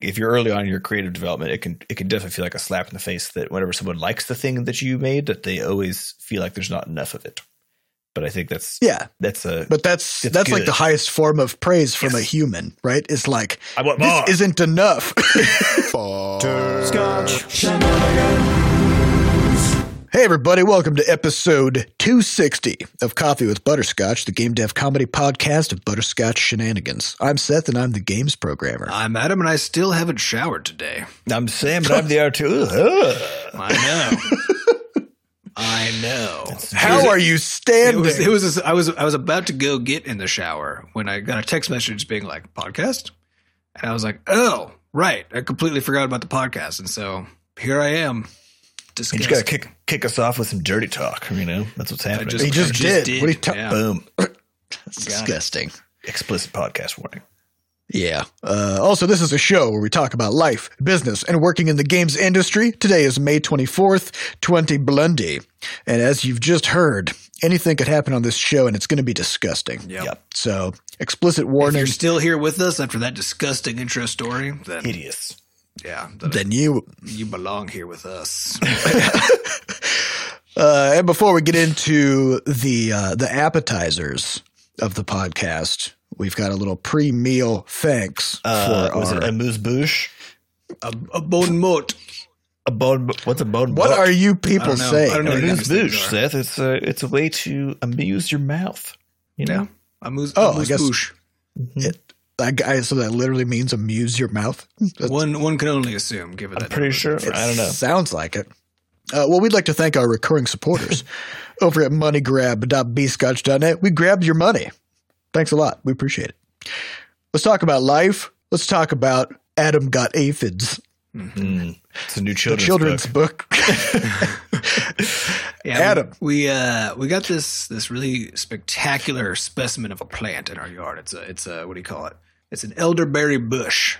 if you're early on in your creative development, it can it can definitely feel like a slap in the face that whenever someone likes the thing that you made, that they always feel like there's not enough of it. But I think that's Yeah, that's a but that's It's that's like the highest form of praise from a human, right? It's like I want this more. isn't enough. Hey, everybody, welcome to episode 260 of Coffee with Butterscotch, the game dev comedy podcast of Butterscotch Shenanigans. I'm Seth, and I'm the games programmer. I'm Adam, and I still haven't showered today. I'm Sam, but I'm the R2. Ugh. I know. I know. How are you It standing? was. It was. I was. I was about to go get in the shower when I got a text message being like podcast, and I was like, "Oh, right. I completely forgot about the podcast." And so here I am. You Disgusting. just gotta kick kick us off with some dirty talk. You know, that's what's happening. just- he just, I did. just What are you did, talking yeah. Boom. That's disgusting. Explicit podcast warning. Yeah. Uh, also, this is a show where we talk about life, business, and working in the games industry. Today is May 24th, 20 Blundy. And as you've just heard, anything could happen on this show and it's going to be disgusting. Yep. Yep. So, explicit If warning. you're still here with us after that disgusting intro story, then Hideous. Yeah, then Then you. you belong here with us. Uh, and before we get into the uh, the appetizers of the podcast, we've got a little pre-meal thanks Uh, for was our. it amuse bouche? a, a bon mot. A bone. What's a bone? what are you people I don't know. saying? I don't know. amuse what these things bouche, are. Seth? It's a it's a way to amuse your mouth. You know. Yeah. Amuse, Oh, I amuse guess- bouche. It, that guy, so that literally means amuse your mouth. That's- One one can only assume, given I'm that. pretty sure. It I don't know. Sounds like it. Uh, well, we'd like to thank our recurring supporters over at moneygrab.bscotch.net. We grabbed your money. Thanks a lot. We appreciate it. Let's talk about life. Let's talk about Adam Got Aphids, Mm. It's a new children's, children's book. book. Yeah, Adam. We, we uh we got this this really spectacular specimen of a plant in our yard. It's a it's a what do you call it? It's an elderberry bush.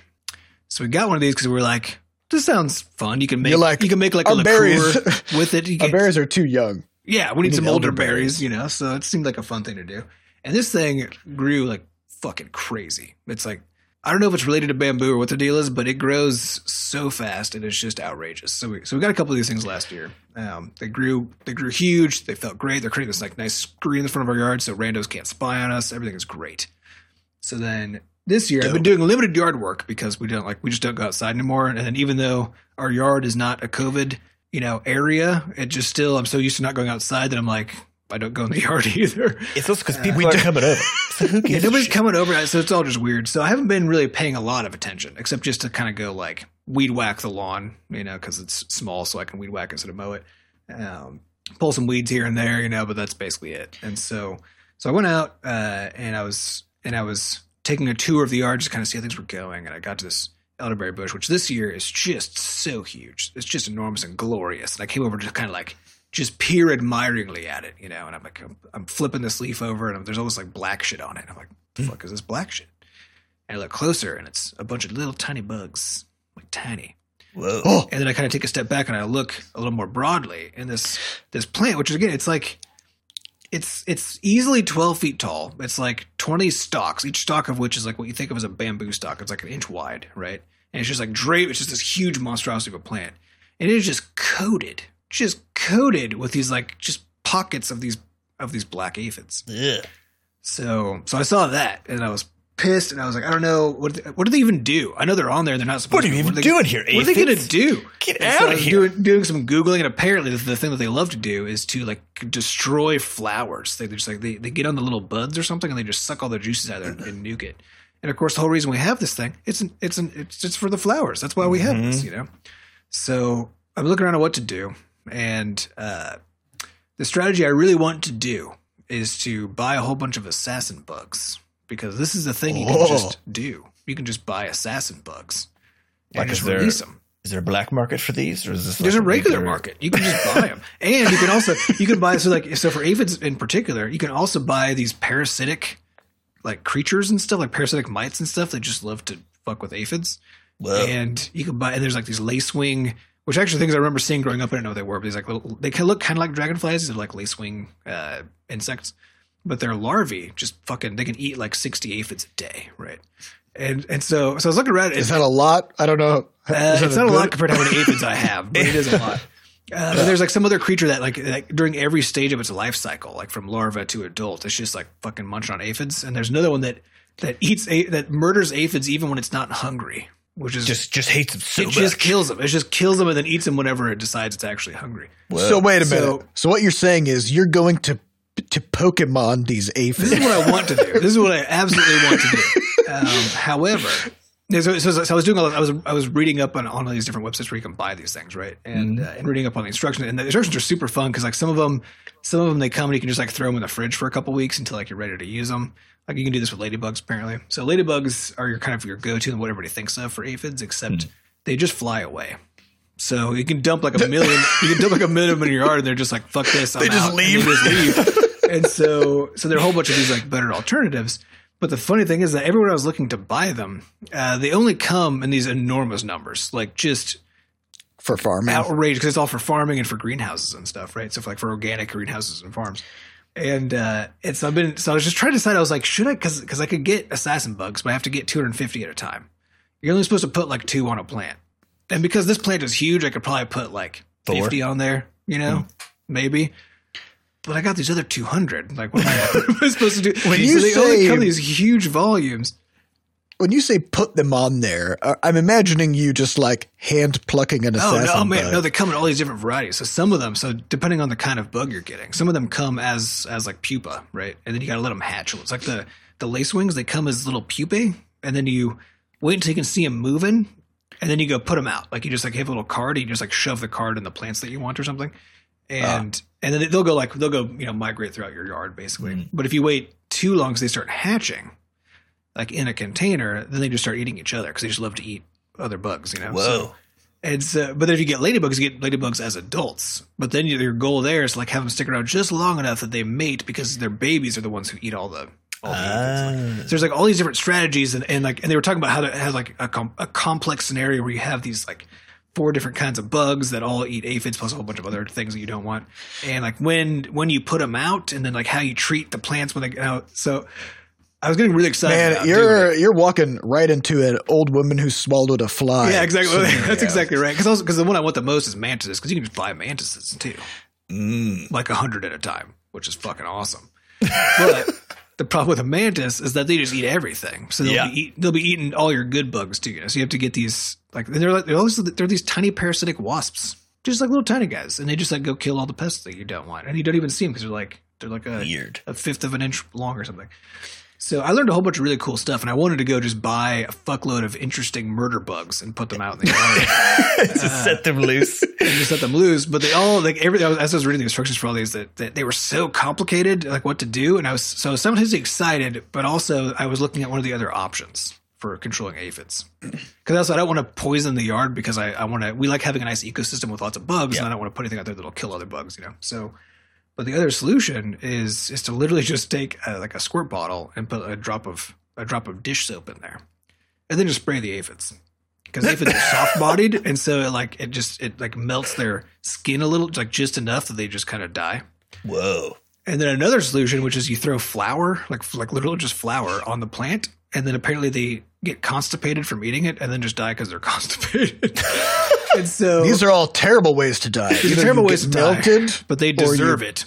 So we got one of these because we were like, this sounds fun. You can make You're like, you can make like a our berries- liqueur with it. You Our can, berries are too young. yeah, we need, need some elderberries. elderberries, you know. So it seemed like a fun thing to do. And this thing grew like fucking crazy. It's like I don't know if it's related to bamboo or what the deal is, but it grows so fast and it's just outrageous. So we so we got a couple of these things last year. Um, they grew they grew huge. They felt great. They're creating this like nice screen in the front of our yard so randos can't spy on us. Everything is great. So then this year I've been doing limited yard work because we don't like we just don't go outside anymore. And then even though our yard is not a COVID you know area, it just still I'm so used to not going outside that I'm like I don't go in the yard either. It's also because people are coming over. So who Yeah, nobody's shit? coming over, so it's all just weird. So I haven't been really paying a lot of attention, except just to kind of go like weed whack the lawn, you know, because it's small, so I can weed whack instead of mow it. Um, pull some weeds here and there, you know, but that's basically it. And so, so I went out uh, and I was and I was taking a tour of the yard, just kind of see how things were going, and I got to this elderberry bush, which this year is just so huge. It's just enormous and glorious. And I came over to kind of like just peer admiringly at it, you know. And I'm like, I'm, I'm flipping this leaf over, and there's almost like black shit on it. I'm like, the hmm. fuck is this black shit? And I look closer, and it's a bunch of little tiny bugs, like tiny. Whoa. And then I kind of take a step back and I look a little more broadly, and this this plant, which is again, it's like it's it's easily 12 feet tall. It's like 20 stalks, each stalk of which is like what you think of as a bamboo stalk. It's like an inch wide, right? And it's just like draped. It's just this huge monstrosity of a plant, and it is just coated, just coated with these like just pockets of these of these black aphids. yeah So so I saw that, and I was pissed, and I was like, I don't know what do they- what do they even do? I know they're on there. They're not supposed. What are to you be. even they- doing here, What are they going to do? Get And out so of here. Doing, doing some googling, and apparently the, thing that they love to do is to like destroy flowers. They just like they, they get on the little buds or something, and they just suck all the juices out of there and, nuke it. And of course, the whole reason we have this thing it's an, it's an, it's just for the flowers. That's why we have this, you know. So I'm looking around at what to do, and uh, the strategy I really want to do is to buy a whole bunch of assassin bugs because this is a thing you can Oh. just do. You can just buy assassin bugs Like, and is just there- release them. Is there a black market for these, or is this There's like a regular market. You can just buy them, and you can also you can buy so like so for aphids in particular, you can also buy these parasitic like creatures and stuff like parasitic mites and stuff. They just love to fuck with aphids, Whoa. and you can buy and there's like these lacewing, which actually things I remember seeing growing up. I didn't know what they were, but these like little they can look kind of like dragonflies. They're like lacewing uh, insects, but their larvae just fucking they can eat like 60 aphids a day, right? And and so so I was looking around. Is and- that a lot? I don't know. uh, Is that it's not a lot compared to how many aphids I have, but it is a lot. Uh, but there's like some other creature that like, like during every stage of its life cycle, like from larva to adult, it's just like fucking munching on aphids. And there's another one that that eats a, that murders aphids even when it's not hungry, which is Just just hates them so it much. just kills them. It just kills them and then eats them whenever it decides it's actually hungry. So wait a So- minute. So what you're saying is you're going to to Pokemon these aphids. This is what I want to do. This is what I absolutely want to do. Um, however, so, so, so I was doing all. I was I was reading up on, on all these different websites where you can buy these things, right? And uh, and reading up on the instructions. And the instructions are super fun because like some of them, some of them they come and you can just like throw them in the fridge for a couple weeks until like you're ready to use them. Like you can do this with ladybugs apparently. So ladybugs are your kind of your go to and what everybody thinks of for aphids, except they just fly away. So you can dump like a million, you can dump like a million of them in your yard, and they're just like, "Fuck this!" I'm They just out," and they just leave. and so, so there are a whole bunch of these like better alternatives. But the funny thing is that everywhere I was looking to buy them, uh, they only come in these enormous numbers, like just for farming. outrageous because it's all for farming and for greenhouses and stuff, right? So for, like for organic greenhouses and farms. And uh, and so I've been so I was just trying to decide. I was like, should I? Because because I could get assassin bugs, but I have to get 250 at a time. You're only supposed to put like two on a plant, and because this plant is huge, I could probably put like Four. 50 on there. You know, maybe. But I got these other 200. Like, what am I, what am I supposed to do? When So you they only say- come in these huge volumes. When you say put them on there, uh, I'm imagining you just like hand plucking an Oh assassin. no, man! bug. No, they come in all these different varieties. So some of them, so depending on the kind of bug you're getting, some of them come as as like pupa, right? And then you got to let them hatch. It's like the the lace wings; they come as little pupae, and then you wait until you can see them moving, and then you go put them out. Like you just like have a little card, and you just like shove the card in the plants that you want or something, and and then they'll go like they'll go you know migrate throughout your yard basically. But if you wait too long, because they start hatching, like in a container, then they just start eating each other because they just love to eat other bugs. You know, Whoa. So- it's uh, but then if you get ladybugs, you get ladybugs as adults. But then your goal there is to like have them stick around just long enough that they mate because their babies are the ones who eat all the. All the aphids. Ah. So there's like all these different strategies, and, and like and they were talking about how to have like a, com- a complex scenario where you have these like four different kinds of bugs that all eat aphids plus a whole bunch of other things that you don't want, and like when when you put them out, and then like how you treat the plants when they get out. So I was getting really excited. Man, about doing it. you're you're walking right into an old woman who swallowed a fly. Yeah, exactly. scenario. That's exactly right. Because because the one I want the most is mantises because you can just buy mantises too, Mm. like a hundred at a time, which is fucking awesome. But the problem with a mantis is that they just eat everything. So they'll, Yeah. be eat, they'll be eating all your good bugs too. You know? So you have to get these like they're like they're also they're these tiny parasitic wasps, just like little tiny guys, and they just like go kill all the pests that you don't want, and you don't even see them because they're like they're like a Weird. a fifth of an inch long or something. So I learned a whole bunch of really cool stuff, and I wanted to go just buy a fuckload of interesting murder bugs and put them out in the yard Just set them loose. and just let them loose. But they all like every as I was reading the instructions for all these, that, that they were so complicated, like what to do, and I was so simultaneously excited, but also I was looking at one of the other options for controlling aphids because also I don't want to poison the yard because I, I want to. We like having a nice ecosystem with lots of bugs, Yeah. and I don't want to put anything out there that'll kill other bugs, you know. So. But the other solution is is to literally just take a, like a squirt bottle and put a drop of a drop of dish soap in there, and then just spray the aphids because aphids are soft bodied, and so it like it just it like melts their skin a little, like just enough that they just kind of die. Whoa. And then another solution, which is you throw flour, like like literally just flour, on the plant, and then apparently they get constipated from eating it, and then just die because they're constipated. and so These are all terrible ways to die. These are terrible ways to die. but they or you- deserve it.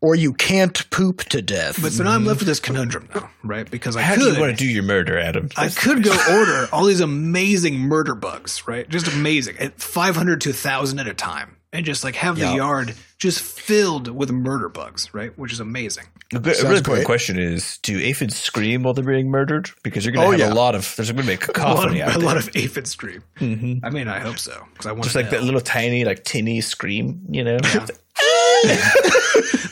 or you can't poop to death. But so now I'm left with this conundrum now, right? Because I How do could you want to do your murder, Adam? I could go order all these amazing murder bugs, right? Just amazing at 500 to 1,000 at a time, and just like have the yard just filled with murder bugs, right? Which is amazing. A good- a Sounds really important question is: Do aphids scream while they're being murdered? Because you're going Oh, to have yeah. a lot of there's going to be a A lot, of, out a lot of aphid scream. Mhm. I mean, I hope so because I want Just to like that little tiny, like tinny scream, you know.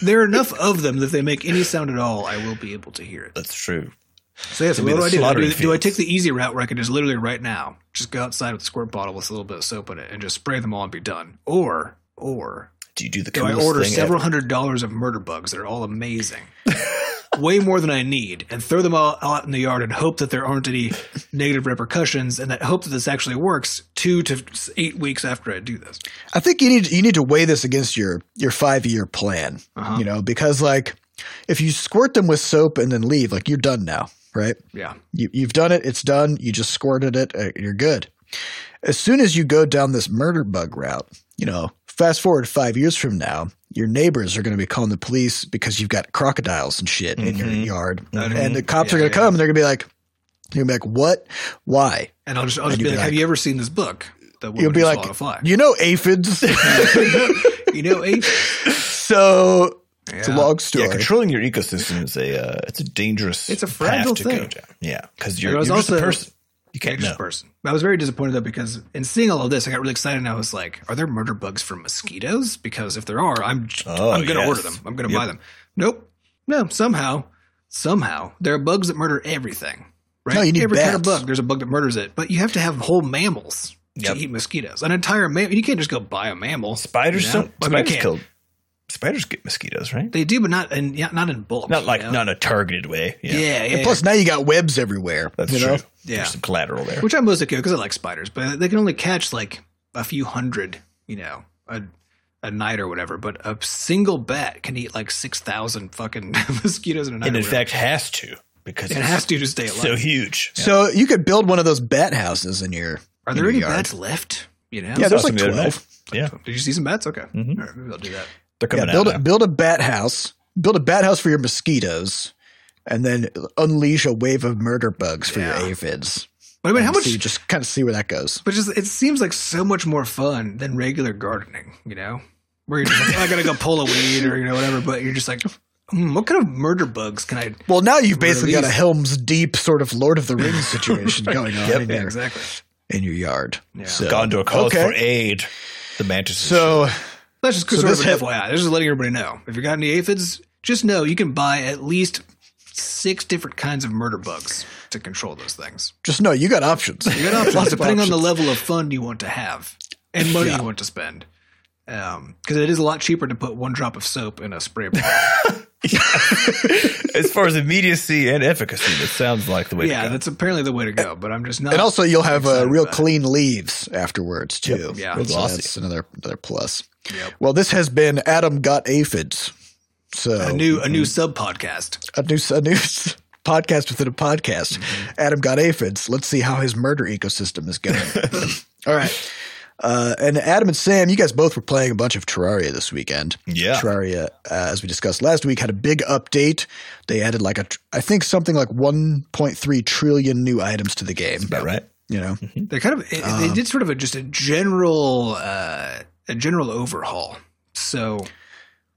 There are enough of them that if they make any sound at all, I will be able to hear it. That's true. So yeah, so what do I do? slaughtering Do, do I take the easy route where I can just literally right now just go outside with a squirt bottle with a little bit of soap in it and just spray them all and be done? Or, or Do you do the Do I order several ever? hundred dollars of murder bugs that are all amazing, way more than I need, and throw them all out in the yard and hope that there aren't any negative repercussions, and that hope that this actually works two to eight weeks after I do this. I think you need you need to weigh this against your your five year plan. Uh-huh. You know, because like if you squirt them with soap and then leave, like you're done now. right? Yeah. You, you've done it. It's done. You just squirted it. Uh, you're good. As soon as you go down this murder bug route, you know, fast forward five years from now, your neighbors are going to be calling the police because you've got crocodiles and shit in your Mhm. yard, Mhm. and the cops are going to yeah. come and they're going to be like, "You're going to be like, what? Why? And I'll just, I'll just be be like, have you ever seen this book? The You'll be like, Swallowed a Fly. you know aphids." you know, aphids. so it's a Yeah. long story. Yeah, controlling your ecosystem is a uh, it's a dangerous It's a fragile path to thing. go down. Yeah, because you're, was you're just a also- person. You can't Dangerous know. person. I was very disappointed though because in seeing all of this, I got really excited and I was like, "Are there murder bugs for mosquitoes? Because if there are, I'm Oh, I'm gonna yes. order them. I'm gonna Yep. buy them." Nope. No. Somehow, somehow, there are bugs that murder everything. Right? No, you need Every kind of bats. bug. There's a bug that murders it, but you have to have whole mammals Yep. to eat mosquitoes. An entire mammal. You can't just go buy a mammal. Spiders you know? don't. I mean, Spiders can't. Kill. Spiders get mosquitoes, right? They do, but not in yeah, not in bulk. Not like you know? not in a targeted way. Yeah, Yeah, yeah. and yeah. plus, now you got webs everywhere. that's you true. know? Yeah. There's some collateral there. Which I'm mostly okay because I like spiders, but they can only catch like a few hundred, you know, a, a night or whatever. But a single bat can eat like six thousand fucking mosquitoes in a night. and in fact, has to because it has to to stay alive. so huge. So you could build one of those bat houses in your. Are there any yard. bats left? You know, Yeah, there's like the twelve. Yeah, Did you see some bats? Okay, Mhm. All right, maybe I'll do that. They're Yeah, coming build out. a build a bat house. Build a bat house for your mosquitoes, and then unleash a wave of murder bugs for Yeah. your aphids. But I mean, how much? So you just kind of see where that goes. But just it seems like so much more fun than regular gardening. You know, where you're just like, I gotta go pull a weed or you know whatever. But you're just like, hmm, what kind of murder bugs can I? Well, now you've basically got a Helm's Deep sort of Lord of the Rings situation going on Yep. in, Yeah, your, exactly. in your yard. Yeah. So, Gondor calls okay. for aid. The mantis. So That's just So sort of this an FYI. This is letting everybody know. If you got any aphids, just know you can buy at least six different kinds of murder bugs to control those things. just know you got options. You got options depending on the level of fun you want to have and money Yeah. you want to spend. Um, because it is a lot cheaper to put one drop of soap in a spray bottle. as far as immediacy and efficacy, that sounds like the way yeah, to go. that's apparently the way to go. But I'm just not. And also, you'll have uh, real about it. clean leaves afterwards too. Yep. Yeah. Real so that's another another plus. Yep. Well, this has been Adam got aphids. So a new a new sub podcast. a new a new podcast within a podcast. Mm-hmm. Adam got aphids. Let's see how his murder ecosystem is going. All right. Uh, and Adam and Sam, you guys both were playing a bunch of Terraria this weekend. Yeah. Terraria, uh, as we discussed last week, had a big update. They added like a, I think something like 1.3 trillion new items to the game. about right. You know, They kind of they Um, did sort of a, just a general uh, a general overhaul. So,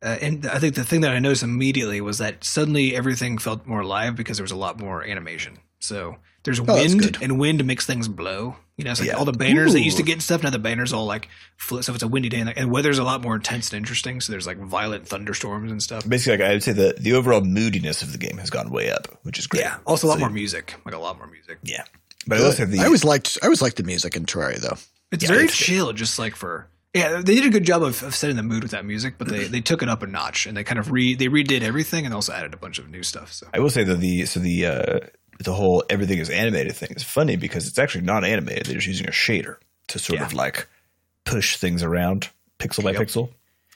uh, and I think the thing that I noticed immediately was that suddenly everything felt more alive because there was a lot more animation. So there's Oh, wind, and wind makes things blow. You know, it's like Yeah. all the banners that used to get and stuff. Now the banners all like flip. So if it's a windy day, and, and weather's a lot more intense and interesting. So there's like violent thunderstorms and stuff. Basically, like I would say the the overall moodiness of the game has gone way up, which is great. Yeah. Also a lot So- more music, like a lot more music. Yeah, but I also the I always liked I always liked the music in Terraria though. It's Yeah, very it's good. chill, just like for yeah. They did a good job of, of setting the mood with that music, but they, they took it up a notch and they kind of re they redid everything and also added a bunch of new stuff. So I will say that the so the uh, the whole everything is animated thing is funny because it's actually not animated. They're just using a shader to sort Yeah. of like push things around pixel by Yep. pixel.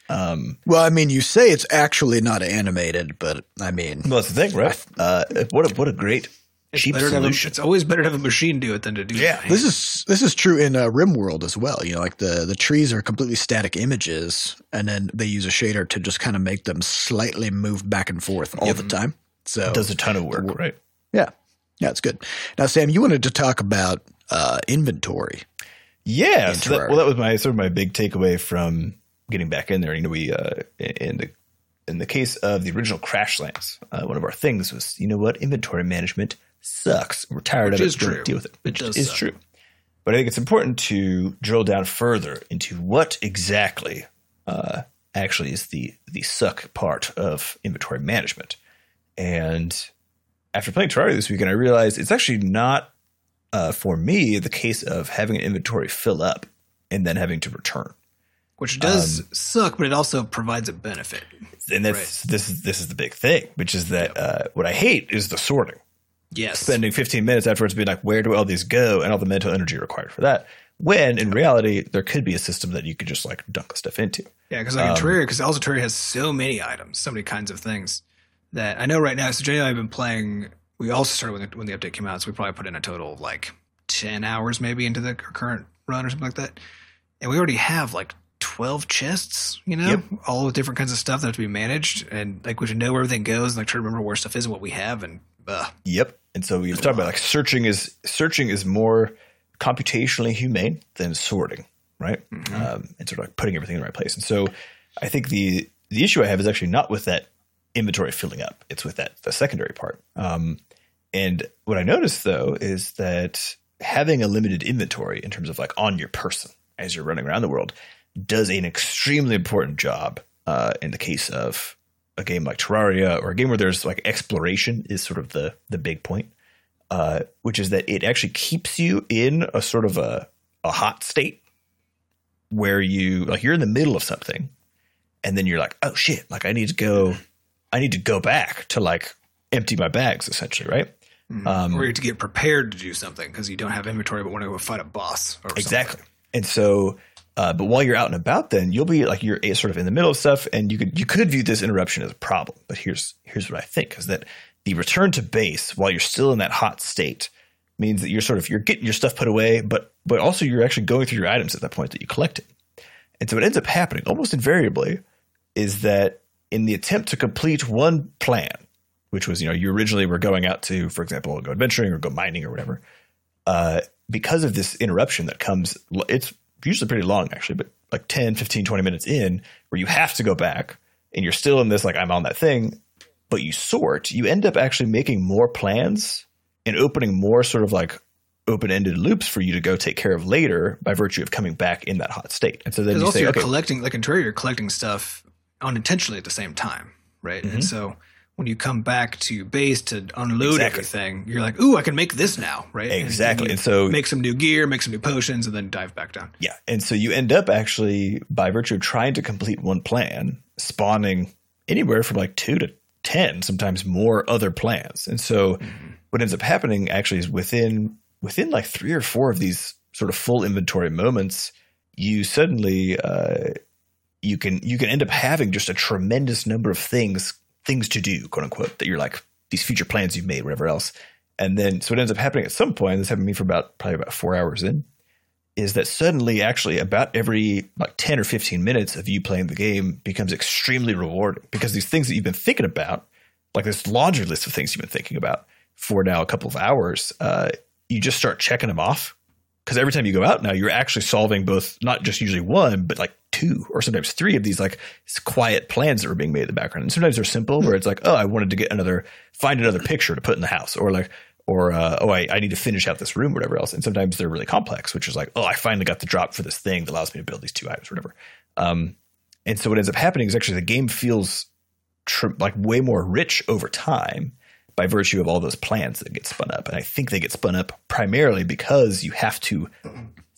Um, Well, I mean, you say it's actually not animated, but I mean, well, that's the thing, right? Uh, what a what a great it's cheap better to have a, solution. it's always better to have a machine do it than to do Yeah. it. This is this is true in uh, RimWorld as well. You know, like the the trees are completely static images, and then they use a shader to just kind of make them slightly move back and forth all Yep. the time. So It does a ton of work, right? yeah, yeah, it's good. Now, Sam, you wanted to talk about uh, inventory. Yeah, so that, well, that was my sort of my big takeaway from getting back in there. You know, we uh, in the in the case of the original Crashlands, uh, one of our things was, you know what, inventory management sucks. We're tired Which of is it. Don't true. Deal with it. It Which does is suck. true. But I think it's important to drill down further into what exactly uh, actually is the the suck part of inventory management. And after playing Terraria this weekend, I realized it's actually not uh, for me the case of having an inventory fill up and then having to return. which does Um, suck, but it also provides a benefit. And that's this is this is the big thing, which is that uh, what I hate is the sorting. Yes, Spending 15 minutes afterwards being like, where do all these go, and all the mental energy required for that. When in reality, there could be a system that you could just like dunk stuff into. Yeah, because like Um, in Terraria, because also Terraria has so many items, so many kinds of things that I know right now. So Jenny and I have been playing we also started when the, when the update came out, so we probably put in a total of like ten hours maybe into the current run or something like that, and we already have like twelve chests, you know, Yep. all with different kinds of stuff that have to be managed, and like we should know where everything goes, and like try to remember where stuff is and what we have, and uh, Yep. And so we talk about like searching is searching is more computationally humane than sorting, right? Um, and sort of like putting everything in the right place. And so I think the the issue I have is actually not with that inventory filling up; it's with that the secondary part. Um, and what I noticed though is that having a limited inventory in terms of like on your person as you're running around the world does an extremely important job uh, in the case of a game like Terraria or a game where there's like exploration is sort of the the big point, uh, which is that it actually keeps you in a sort of a a hot state where you like you're in the middle of something, and then you're like, oh shit, like I need to go, I need to go back to like empty my bags essentially, right? Um, or you have to get prepared to do something because you don't have inventory but want to go fight a boss or Exactly. something. And so, uh, but while you're out and about, then you'll be like you're sort of in the middle of stuff, and you could you could view this interruption as a problem. But here's here's what I think is that the return to base while you're still in that hot state means that you're sort of you're getting your stuff put away, but but also you're actually going through your items at that point that you collected. And so what ends up happening almost invariably is that in the attempt to complete one plan, which was you know you originally were going out to, for example, go adventuring or go mining or whatever, uh, because of this interruption that comes, it's usually pretty long actually, but like 10, 15, 20 minutes in where you have to go back and you're still in this, like, I'm on that thing, but you sort, you end up actually making more plans and opening more sort of like open ended loops for you to go take care of later by virtue of coming back in that hot state. And so then you also say, you're okay, collecting, like in Terraria, you're collecting stuff unintentionally at the same time, right? Mm-hmm. And so when you come back to base to unload Exactly. everything, you're like, "Ooh, I can make this now," right? Exactly. you And so- make some new gear, make some new potions, and then dive back down. Yeah. And so you end up actually, by virtue of trying to complete one plan, spawning anywhere from like two to 10, sometimes more other plans. And so what ends up happening actually is within, within like three or four of these sort of full inventory moments, you suddenly, uh, you can, you can end up having just a tremendous number of things, things to do, quote unquote, that you're like these future plans you've made, whatever else. And then, so what ends up happening at some point, this happened to me for about, probably about four hours in, is that suddenly actually about every like 10 or 15 minutes of you playing the game becomes extremely rewarding because these things that you've been thinking about like this laundry list of things you've been thinking about for now a couple of hours uh, you just start checking them off because every time you go out now you're actually solving both not just usually one but like two or sometimes three of these like quiet plans that are being made in the background. And sometimes they're simple where it's like oh i wanted to get another find another picture to put in the house or like or uh, oh I, I need to finish out this room or whatever else. And sometimes they're really complex which is like oh i finally got the drop for this thing that allows me to build these two items or whatever. Um, and so what ends up happening is actually the game feels tr- like way more rich over time by virtue of all those plans that get spun up. And i think they get spun up primarily because you have to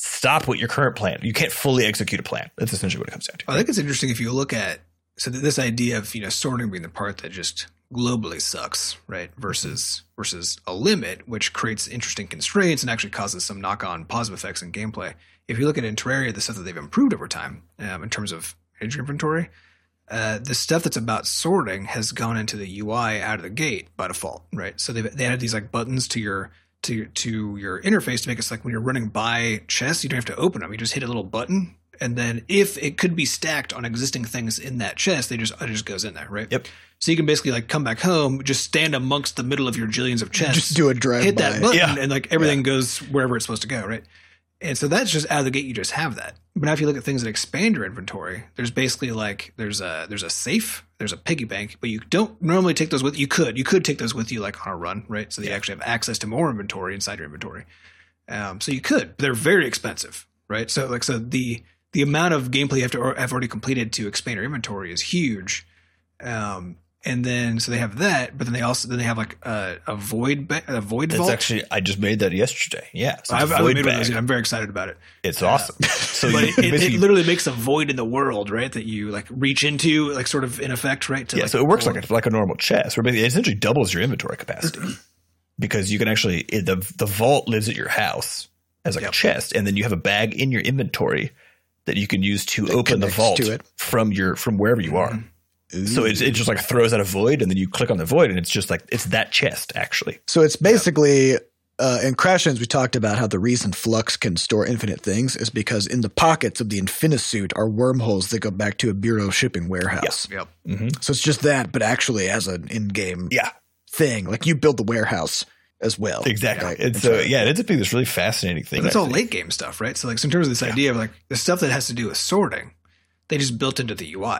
stop what your current plan you can't fully execute a plan that's essentially what it comes down to I think it's interesting if you look at so this idea of you know sorting being the part that just globally sucks, right? Versus versus a limit, which creates interesting constraints and actually causes some knock on positive effects in gameplay. If you look at in Terraria, the stuff that they've improved over time um, in terms of edge inventory, uh, the stuff that's about sorting has gone into the UI out of the gate by default, right? So they they added these like buttons to your to your, to your interface to make it so like when you're running by chests, you don't have to open them. You just hit a little button, and then if it could be stacked on existing things in that chest, they just it just goes in there, right? Yep. So you can basically like come back home, just stand amongst the middle of your jillions of chests, Just do a drive hit that by. button, Yeah. and like everything goes wherever it's supposed to go, right? And so that's just out of the gate. You just have that. But now, if you look at things that expand your inventory, there's basically like there's a there's a safe, there's a piggy bank, but you don't normally take those with. You could you could take those with you like on a run, right? So that you actually have access to more inventory inside your inventory. Um, so you could, but they're very expensive, right? So like so the the amount of gameplay you have to have already completed to expand your inventory is huge. Um, and then so they have that, but then they also then they have like a, a void ba- a void That's vault. actually I just made that yesterday. Yeah, so I've, I've made one bag. I'm very excited about it. it's awesome. So But it, it, it literally makes a void in the world, right? That you like reach into, like sort of in effect, right? To, yeah, like, so it works pull- like a, like a normal chest, where it essentially doubles your inventory capacity because you can actually it, the the vault lives at your house as like Yep. a chest, and then you have a bag in your inventory that you can use to open the vault from your from wherever you are. Mm-hmm. So it, it just like throws out a void, and then you click on the void, and it's just like it's that chest actually. So it's basically uh, in Crashlands we talked about how the reason Flux can store infinite things is because in the pockets of the Infinisuit are wormholes that go back to a bureau shipping warehouse. Yep. So it's just that, but actually as an in-game Yeah, thing, like you build the warehouse as well. exactly. Right? And so yeah, it ends up being this really fascinating thing. But that's I all think. late game stuff, right? So like so in terms of this idea of like the stuff that has to do with sorting, they just built into the UI.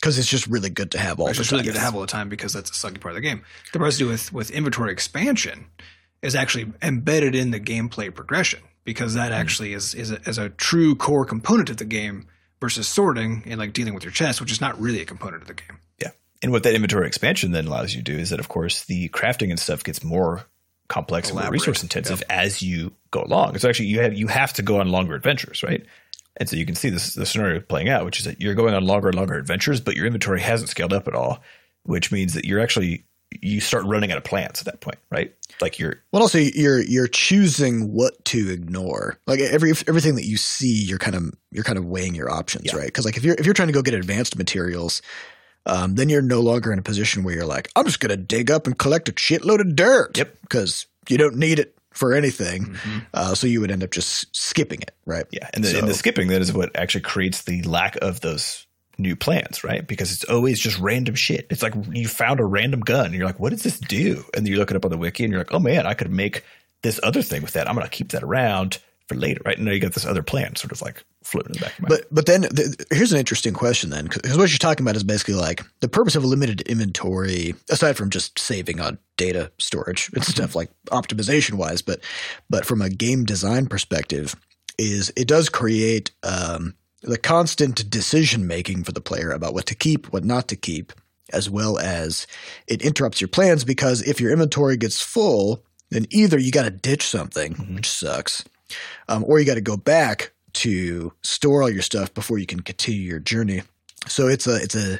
Because it's just really good to have all It's really good to have all the time because that's a sucky part of the game. The part to do with with inventory expansion is actually embedded in the gameplay progression because that mm. actually is is a, is a true core component of the game versus sorting and like dealing with your chest, which is not really a component of the game. Yeah. And what that inventory expansion then allows you to do is that, of course, the crafting and stuff gets more complex and more resource intensive as you go along. It's actually you have you have to go on longer adventures, right? And so you can see this the scenario playing out, which is that you're going on longer and longer adventures, but your inventory hasn't scaled up at all, which means that you're actually you start running out of plants at that point, right? Like you're Well, also you're you're choosing what to ignore. Like every everything that you see, you're kind of you're kind of weighing your options, Yeah. right? Because like if you're if you're trying to go get advanced materials, um, then you're no longer in a position where you're like, I'm just gonna dig up and collect a shitload of dirt. Yep. Because you don't need it for anything. Mm-hmm. Uh, so you would end up just skipping it, right? Yeah, and the, So- and the skipping that is what actually creates the lack of those new plans, right? Because it's always just random shit. It's like you found a random gun, and you're like, "What does this do?" And then you look it up on the wiki, and you're like, "Oh man, I could make this other thing with that. I'm going to keep that around for later, right?" And now you got this other plan, sort of like floating in the back of mind. But but then th- here's an interesting question then because what you're talking about is basically like the purpose of a limited inventory aside from just saving on data storage and stuff like optimization wise but but from a game design perspective is it does create um, the constant decision making for the player about what to keep what not to keep as well as it interrupts your plans because if your inventory gets full then either you got to ditch something which sucks um, or you got to go back to store all your stuff before you can continue your journey. So it's a it's a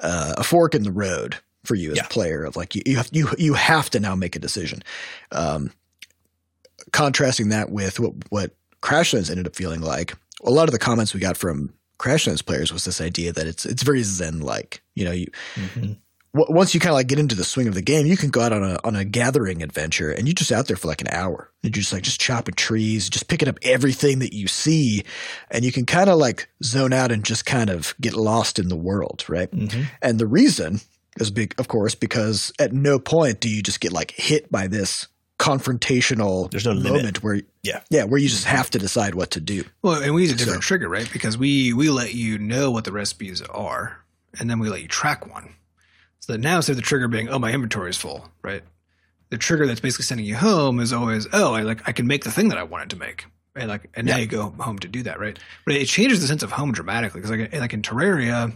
uh, a fork in the road for you as Yeah. a player of like you you have, you you have to now make a decision. Um, contrasting that with what what Crashlands ended up feeling like, a lot of the comments we got from Crashlands players was this idea that it's it's very zen like. You know, you Mhm. W- once you kind of like get into the swing of the game, you can go out on a on a gathering adventure and you're just out there for like an hour. And You're just like just chopping trees, just picking up everything that you see, and you can kind of like zone out and just kind of get lost in the world, right? Mhm. And the reason is big, of course, because at no point do you just get like hit by this confrontational There's no limit. moment where Yeah. yeah, where you just have to decide what to do. Well, and we use a different trigger, right? Because we we let you know what the recipes are, and then we let you track one. So that now instead of the trigger being, "Oh, my inventory is full," right? The trigger that's basically sending you home is always, "Oh, I like I can make the thing that I wanted to make," and like and now you go home to do that, right? But it changes the sense of home dramatically because like like in Terraria,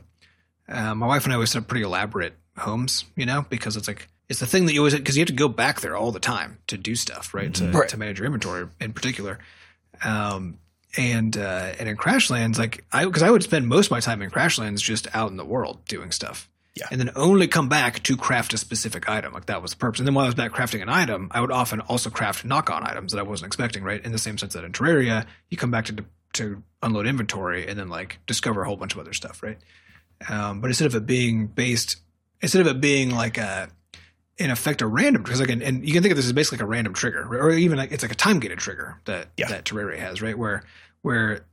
uh, my wife and I always set up pretty elaborate homes, you know, because it's like it's the thing that you always because you have to go back there all the time to do stuff, right? To, Right. to manage your inventory in particular. Um, and uh, and in Crashlands, like I because I would spend most of my time in Crashlands just out in the world doing stuff. Yeah. And then only come back to craft a specific item. Like that was the purpose. And then while I was back crafting an item, I would often also craft knock-on items that I wasn't expecting, right? In the same sense that in Terraria, you come back to to unload inventory and then like discover a whole bunch of other stuff, right? Um, but instead of it being based, instead of it being like a in effect a random because like and, and you can think of this as basically like a random trigger or even like it's like a time gated trigger that Yeah. that Terraria has right where where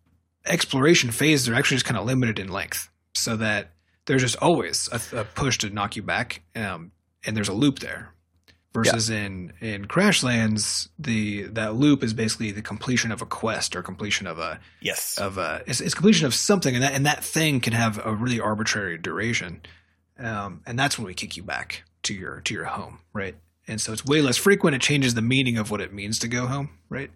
exploration phases are actually just kind of limited in length so that there's just always a, a push to knock you back um, and there's a loop there versus in in Crashlands the that loop is basically the completion of a quest or completion of a Yes. of uh, it's, it's completion of something, and that and that thing can have a really arbitrary duration, um, and that's when we kick you back to your to your home, right? And so it's way less frequent. It changes the meaning of what it means to go home, right?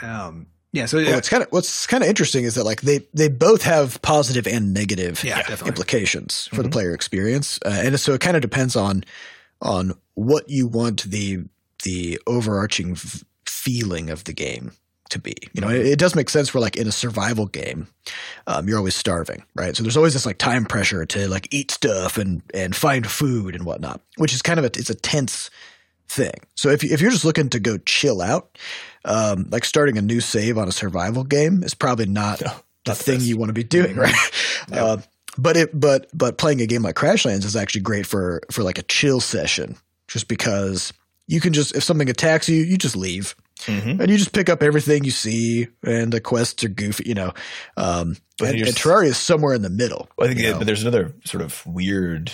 Um, yeah. So Well, yeah, what's kind of what's kind of interesting is that like they they both have positive and negative yeah, implications for the Mhm. player experience, uh, and so it kind of depends on on what you want the the overarching f- feeling of the game to be. You know, it, it does make sense for like in a survival game, um, you're always starving, right? So there's always this like time pressure to like eat stuff and and find food and whatnot, which is kind of a it's a tense thing. So if if you're just looking to go chill out, um, like starting a new save on a survival game is probably not No, the not thing best. you want to be doing, right? No. Uh, but it but but playing a game like Crashlands is actually great for for like a chill session, just because you can just if something attacks you, you just leave Mm-hmm. and you just pick up everything you see, and the quests are goofy, you know. Um, and, and Terraria is somewhere in the middle. Well, I think, yeah, but there's another sort of weird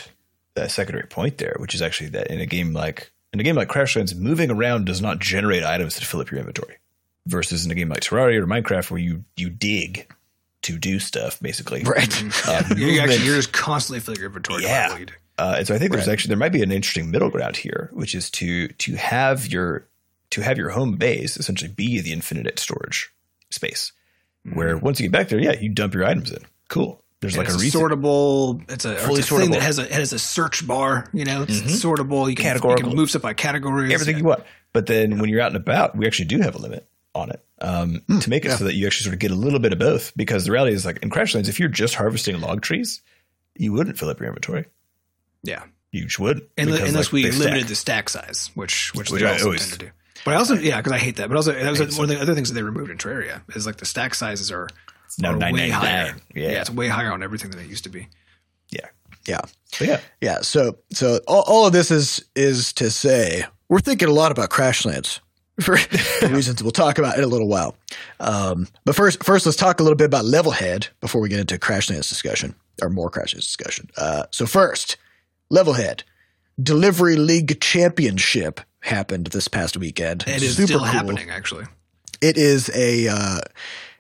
uh, secondary point there, which is actually that in a game like in a game like Crashlands, moving around does not generate items that fill up your inventory, versus in a game like Terraria or Minecraft, where you you dig to do stuff, basically. right. Uh, You're actually you're just constantly filling your inventory. Yeah. what you do. Uh, and so I think there's Right. actually there might be an interesting middle ground here, which is to to have your to have your home base essentially be the infinite storage space, where once you get back there, yeah, you dump your items in. Cool. There's Mm-hmm. And like a reason. sortable. It's a, Fully it's a thing that has a has a search bar. You know, it's Mhm. sortable. You can, you can move stuff by categories. everything you want. But then when you're out and about, we actually do have a limit on it um, to make it yeah. so that you actually sort of get a little bit of both. Because the reality is, like in Crashlands, if you're just harvesting log trees, you wouldn't fill up your inventory. Yeah, You wouldn't. unless, because, unless like, we they stack. limited the stack size, which which, Which they I also always- tend to do. But I also yeah, because I hate that. But also that was one of the other things that they removed in Terraria is like the stack sizes are, It's now are way 999. higher. Yeah. it's way higher on everything than it used to be. yeah. Yeah. But yeah. Yeah. So so all, all of this is is to say we're thinking a lot about Crashlands for reasons we'll talk about in a little while. Um, but first first let's talk a little bit about Levelhead before we get into Crashlands discussion or more Crashlands discussion. Uh, so first, Levelhead Delivery League Championship happened this past weekend. It is Super still cool. happening actually. It is a uh,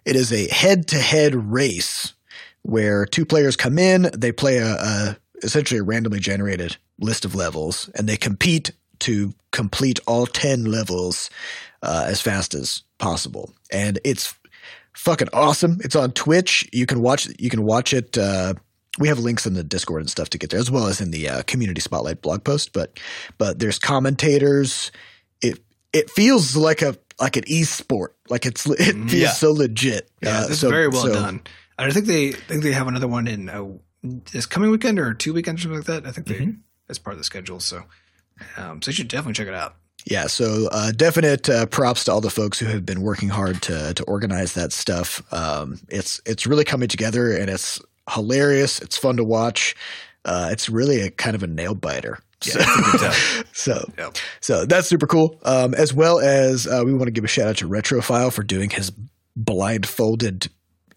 it is a head to head race where two players come in, they play a, a essentially a randomly generated list of levels, and they compete to complete all ten levels uh, as fast as possible. And it's fucking awesome. It's on Twitch. You can watch you can watch it. Uh, we have links in the Discord and stuff to get there, as well as in the uh, community spotlight blog post. But but there's commentators. It it feels like a like an e-sport. Like it's it feels Yeah. so legit. Yeah, Uh, it's so- very well so- done. I think they I think they have another one in uh, this coming weekend or two weekends or something like that. I think they Mm-hmm. that's part of the schedule. So um, so you should definitely check it out. Yeah, so uh, definite uh, props to all the folks who have been working hard to to organize that stuff. Um, it's it's really coming together, and it's hilarious. It's fun to watch. Uh, it's really a kind of a nail biter. Yeah, So- it's a good time. so Yep. so that's super cool. Um, as well as uh, we want to give a shout out to Retrofile for doing his blindfolded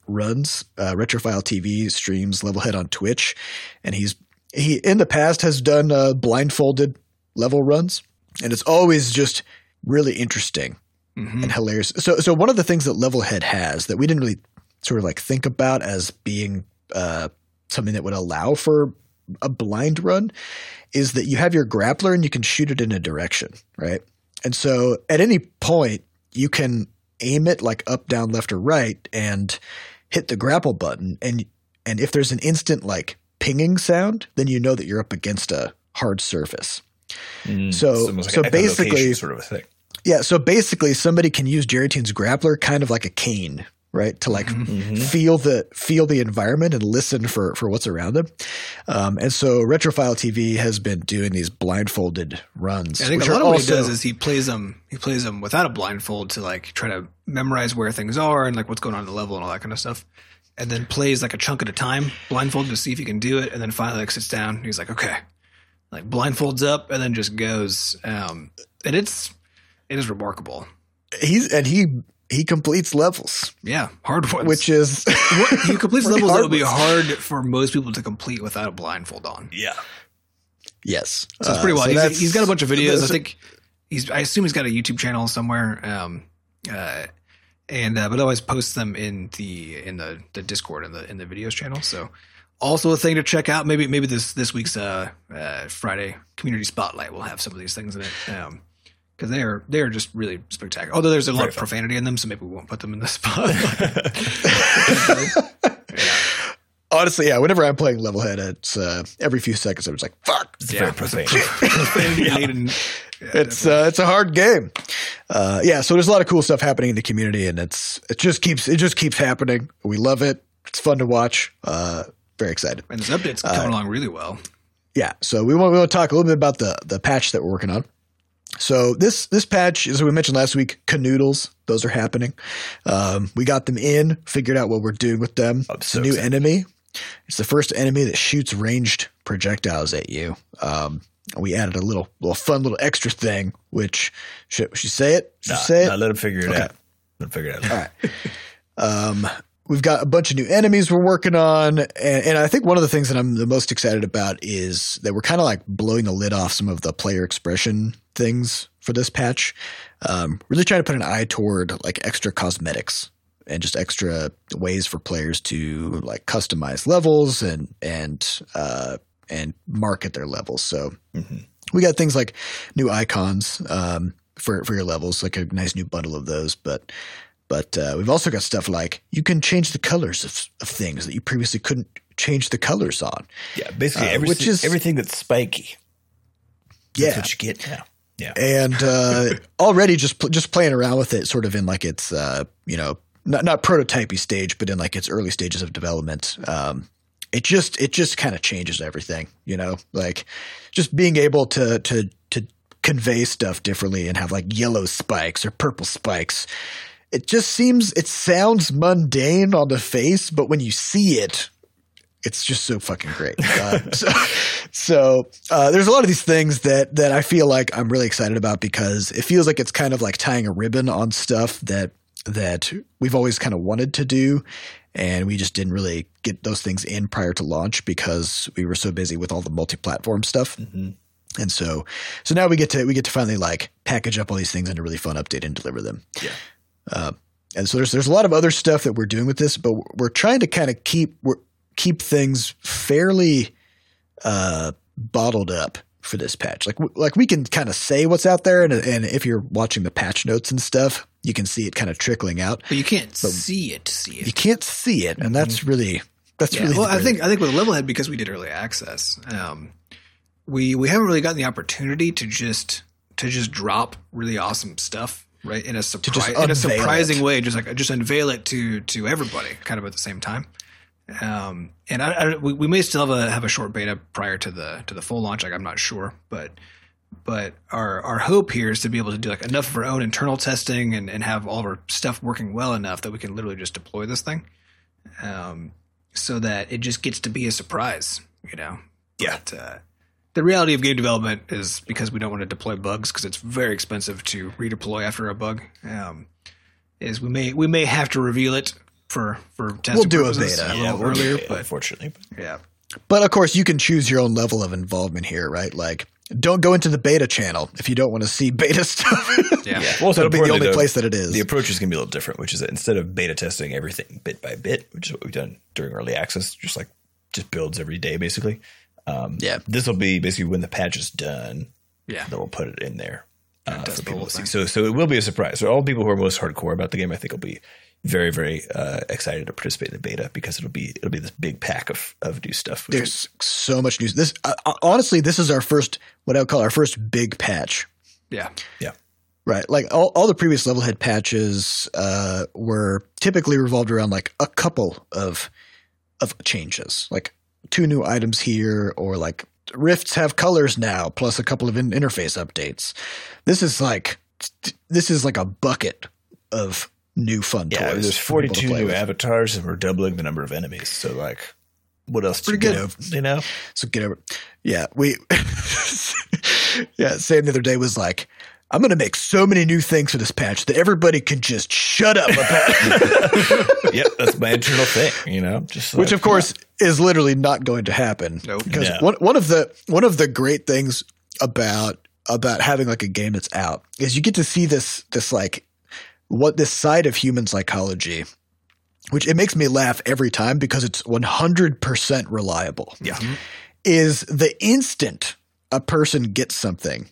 runs. Uh, Retrofile TV streams Levelhead on Twitch, and he's he in the past has done uh, blindfolded level runs, and it's always just really interesting Mhm. and hilarious. So so one of the things that Levelhead has that we didn't really sort of like think about as being uh, something that would allow for a blind run is that you have your grappler and you can shoot it in a direction, right? And so at any point you can aim it like up, down, left, or right and hit the grapple button and and if there's an instant like pinging sound, then you know that you're up against a hard surface. Mm, So- almost so basically- sort of a thing. Yeah, so basically somebody can use Jerry Teen's grappler kind of like a cane, right? To like Mhm. feel the feel the environment and listen for for what's around them. Um, and so Retrofile TV has been doing these blindfolded runs. I think a lot of what also- he does is he plays them he plays them without a blindfold to like try to memorize where things are and like what's going on in the level and all that kind of stuff. And then plays like a chunk at a time, blindfolded to see if he can do it, and then finally like sits down. He's like, okay, like blindfolds up, and then just goes. Um, and it's it is remarkable. he's and he he completes levels, Yeah, hard ones. which is What- he completes levels that would be hard for most people to complete without a blindfold on. Yeah. yes. So it's Uh, pretty well. so he's, he's got a bunch of videos. I think he's. I assume he's got a YouTube channel somewhere. Um, uh, and uh, but always posts them in the in the the Discord in the in the videos channel. So also a thing to check out. Maybe maybe this this week's uh, uh Friday community spotlight will have some of these things in it. Um, because they are they are just really spectacular. Although there's a lot Very of fun. profanity in them, so maybe we won't put them in the spot. honestly, yeah. Whenever I'm playing Levelhead, it's uh, every few seconds I'm just like, "Fuck." It's Yeah. very profane. Yeah. It's uh, it's a hard game. Uh, yeah, so there's a lot of cool stuff happening in the community, and it's it just keeps it just keeps happening. We love it. It's fun to watch. Uh, very excited. and this update's coming along really well. Yeah, so we want we want to talk a little bit about the the patch that we're working on. So this this patch, as we mentioned last week, canoodles. Those are happening. Um, we got them in, figured out what we're doing with them. I'm it's so a new excited. enemy. It's the first enemy that shoots ranged projectiles at you. Um, we added a little, little fun, little extra thing. Which should, should say it? Should Nah, say it? let him figure it Okay. out. Let him figure it out. All right. Um, we've got a bunch of new enemies we're working on, and, and I think one of the things that I'm the most excited about is that we're kind of like blowing the lid off some of the player expression things for this patch. Um, really trying to put an eye toward like extra cosmetics and just extra ways for players to like customize levels and and uh, and market their levels. So Mhm. we got things like new icons um, for for your levels, like a nice new bundle of those. But but uh, we've also got stuff like you can change the colors of, of things that you previously couldn't change the colors on. Yeah, basically Uh, everything, which is- everything that's spiky. Yeah, That's what you get now. Yeah. and uh, already just pl- just playing around with it, sort of in like its uh, you know not not prototypey stage, but in like its early stages of development. Um, it just it just kind of changes everything, you know, like just being able to to to convey stuff differently and have like yellow spikes or purple spikes. It just seems it sounds mundane on the face, but when you see it, it's just so fucking great. Uh, so, so uh, there's a lot of these things that that I feel like I'm really excited about because it feels like it's kind of like tying a ribbon on stuff that that we've always kind of wanted to do, and we just didn't really get those things in prior to launch because we were so busy with all the multi-platform stuff. Mhm. And so, so now we get to we get to finally like package up all these things into a really fun update and deliver them. Yeah. Uh, and so there's there's a lot of other stuff that we're doing with this, but we're trying to kind of keep we're, keep things fairly uh, bottled up for this patch. Like w- like we can kind of say what's out there, and and if you're watching the patch notes and stuff, you can see it kind of trickling out. But you can't see it. See it. You can't see it, and that's really that's Yeah, really well, I think I think with Levelhead because we did early access, um, we we haven't really gotten the opportunity to just to just drop really awesome stuff right in a surprise in a surprising it. way, just like just unveil it to to everybody, kind of at the same time. Um, and I, I we, we may still have a have a short beta prior to the to the full launch. Like I'm not sure, but but our our hope here is to be able to do like enough of our own internal testing and, and have all of our stuff working well enough that we can literally just deploy this thing um, so that it just gets to be a surprise, you know. Yeah. But, uh, the reality of game development is because we don't want to deploy bugs because it's very expensive to redeploy after a bug. Um, is we may we may have to reveal it for for testing. We'll do a purposes beta. a little we're earlier, earlier, but unfortunately. yeah, But of course, you can choose your own level of involvement here, right? Like, don't go into the beta channel if you don't want to see beta stuff. yeah, Yeah. Well, also That'll be the only though, place that it is. The approach is going to be a little different, which is that instead of beta testing everything bit by bit, which is what we've done during early access, just like just builds every day, basically. Um, Yeah. This will be basically when the patch is done, yeah. then we'll put it in there uh, for people to see. So, so it will be a surprise. So, all people who are most hardcore about the game, I think, will be very, very uh, excited to participate in the beta because it'll be it'll be this big pack of of new stuff. There's so much news. This uh, uh, honestly, this is our first what I would call our first big patch. Yeah. Yeah. Right. Like all, all the previous Levelhead patches uh, were typically revolved around like a couple of of changes, like two new items here, or like rifts have colors now, plus a couple of in- interface updates. This is like this is like a bucket of new fun yeah, toys. there's for people to 42 new with. avatars, and we're doubling the number of enemies. So, like, what else? Pretty do you good. get over- You know, So get over. Yeah, we. yeah, Sam the other day was like, "I'm going to make so many new things for this patch that everybody can just shut up about." yep, that's my internal thing. You know, just Which, like, of course, is literally not going to happen. Nope. Because No. one one of the one of the great things about about having like a game that's out is you get to see this this like what this side of human psychology. Which it makes me laugh every time because it's 100% reliable. Yeah. is the instant a person gets something,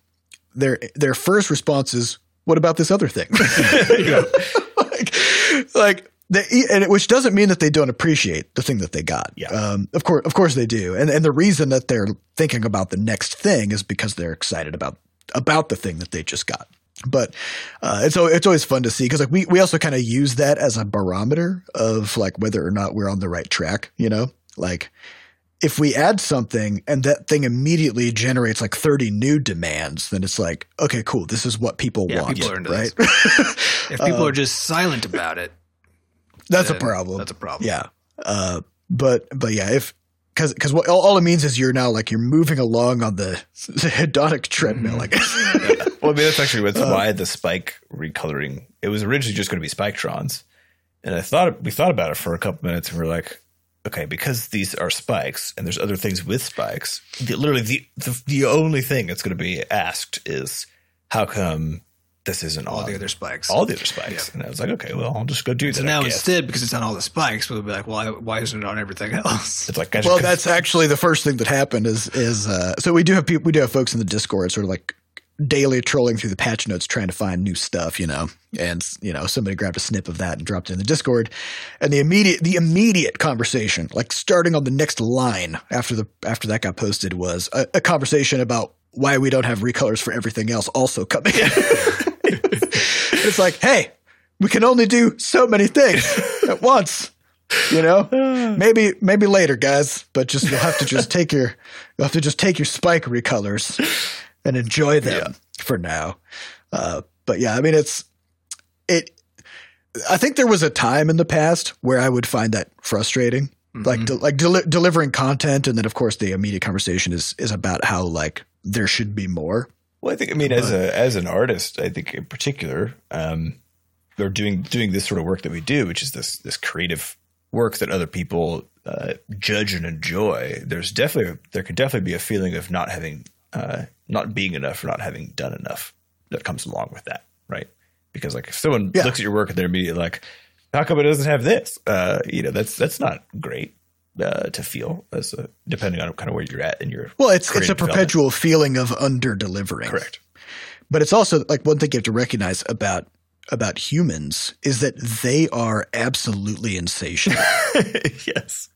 their their first response is, "What about this other thing?" like, like the, and it, which doesn't mean that they don't appreciate the thing that they got. Yeah. Um, of course, of course they do, and and the reason that they're thinking about the next thing is because they're excited about about the thing that they just got. But uh, it's it's always fun to see because like we we also kind of use that as a barometer of like whether or not we're on the right track. You know, like if we add something and that thing immediately generates like 30 new demands, then it's like, okay, cool. This is what people Yeah, want, people right? If people are just silent about it, that's a problem. That's a problem. yeah. Uh, but but yeah, if because because what all, all it means is you're now like you're moving along on the, the hedonic treadmill. I guess. Well, I mean, that's actually what's Uh, why the spike recoloring. It was originally just going to be spiketrons, and I thought we thought about it for a couple minutes, and we're like, okay, because these are spikes, and there's other things with spikes. The, literally, the, the the only thing that's going to be asked is how come this isn't all on the other spikes. all the other spikes? And I was like, okay, well, I'll just go do that. so now guess. instead, because it's on all the spikes, we'll be like, why why isn't it on everything else? it's like, well, that's actually the first thing that happened. Is is uh, so we do have people we do have folks in the Discord sort of like daily trolling through the patch notes trying to find new stuff, you know, and you know somebody grabbed a snip of that and dropped it in the Discord, and the immediate the immediate conversation, like starting on the next line after the after that got posted, was a, a conversation about why we don't have recolors for everything else also coming. in. it's like, hey, we can only do so many things at once. You know, maybe maybe later, guys. But just you'll have to just take your you'll have to just take your spike recolors and enjoy them for now. Uh, but yeah, I mean, it's it. I think there was a time in the past where I would find that frustrating, like de- like deli- delivering content, and then of course the immediate conversation is is about how like there should be more. Well, I think I mean as a as an artist, I think in particular, um, or doing doing this sort of work that we do, which is this this creative work that other people uh, judge and enjoy. There's definitely there can definitely be a feeling of not having uh, not being enough or not having done enough that comes along with that, right? Because like if someone Yeah. looks at your work and they're immediately like, "How come it doesn't have this?" Uh, you know, that's that's not great uh, to feel as a, depending on kind of where you're at in your Well, it's it's a perpetual feeling of under delivering. correct. But it's also like one thing you have to recognize about about humans is that they are absolutely insatiable. yes.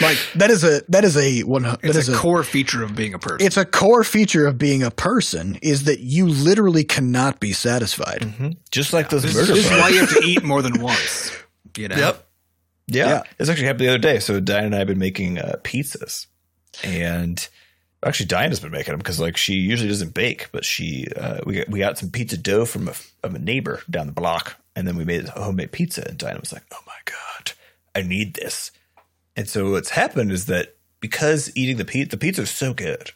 Like that is a that is a one that It's is a, a, core feature of being a person. it's a core feature of being a person is that you literally cannot be satisfied. Just like those this, murder this is why you have to eat more than once. You know? Yep. Yeah. Yeah. This actually happened the other day. So Diane and I have been making uh, pizzas, and actually Diane has been making them because like she usually doesn't bake, but she uh, we got, we got some pizza dough from a, of a neighbor down the block, and then we made a homemade pizza. And Diane was like, "Oh my god, I need this." And so what's happened is that because eating the pizza, the pizza is so good.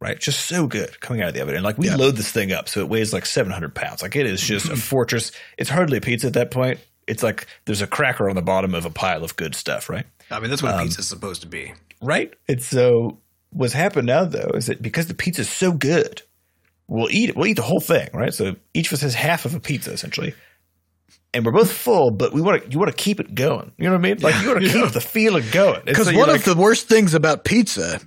Right, just so good coming out of the oven, and like we Yeah. load this thing up, so it weighs like seven hundred pounds. Like it is just a fortress. It's hardly a pizza at that point. It's like there's a cracker on the bottom of a pile of good stuff, right? I mean, that's what a um, pizza's supposed to be. Right. And so what's happened now though is that because the pizza's so good, we'll eat it. We'll eat the whole thing, right? So each of us has half of a pizza essentially. And we're both full, but we want to you want to keep it going. You know what I mean? Like you want to keep the feeling going. Because so one you're of the worst things about pizza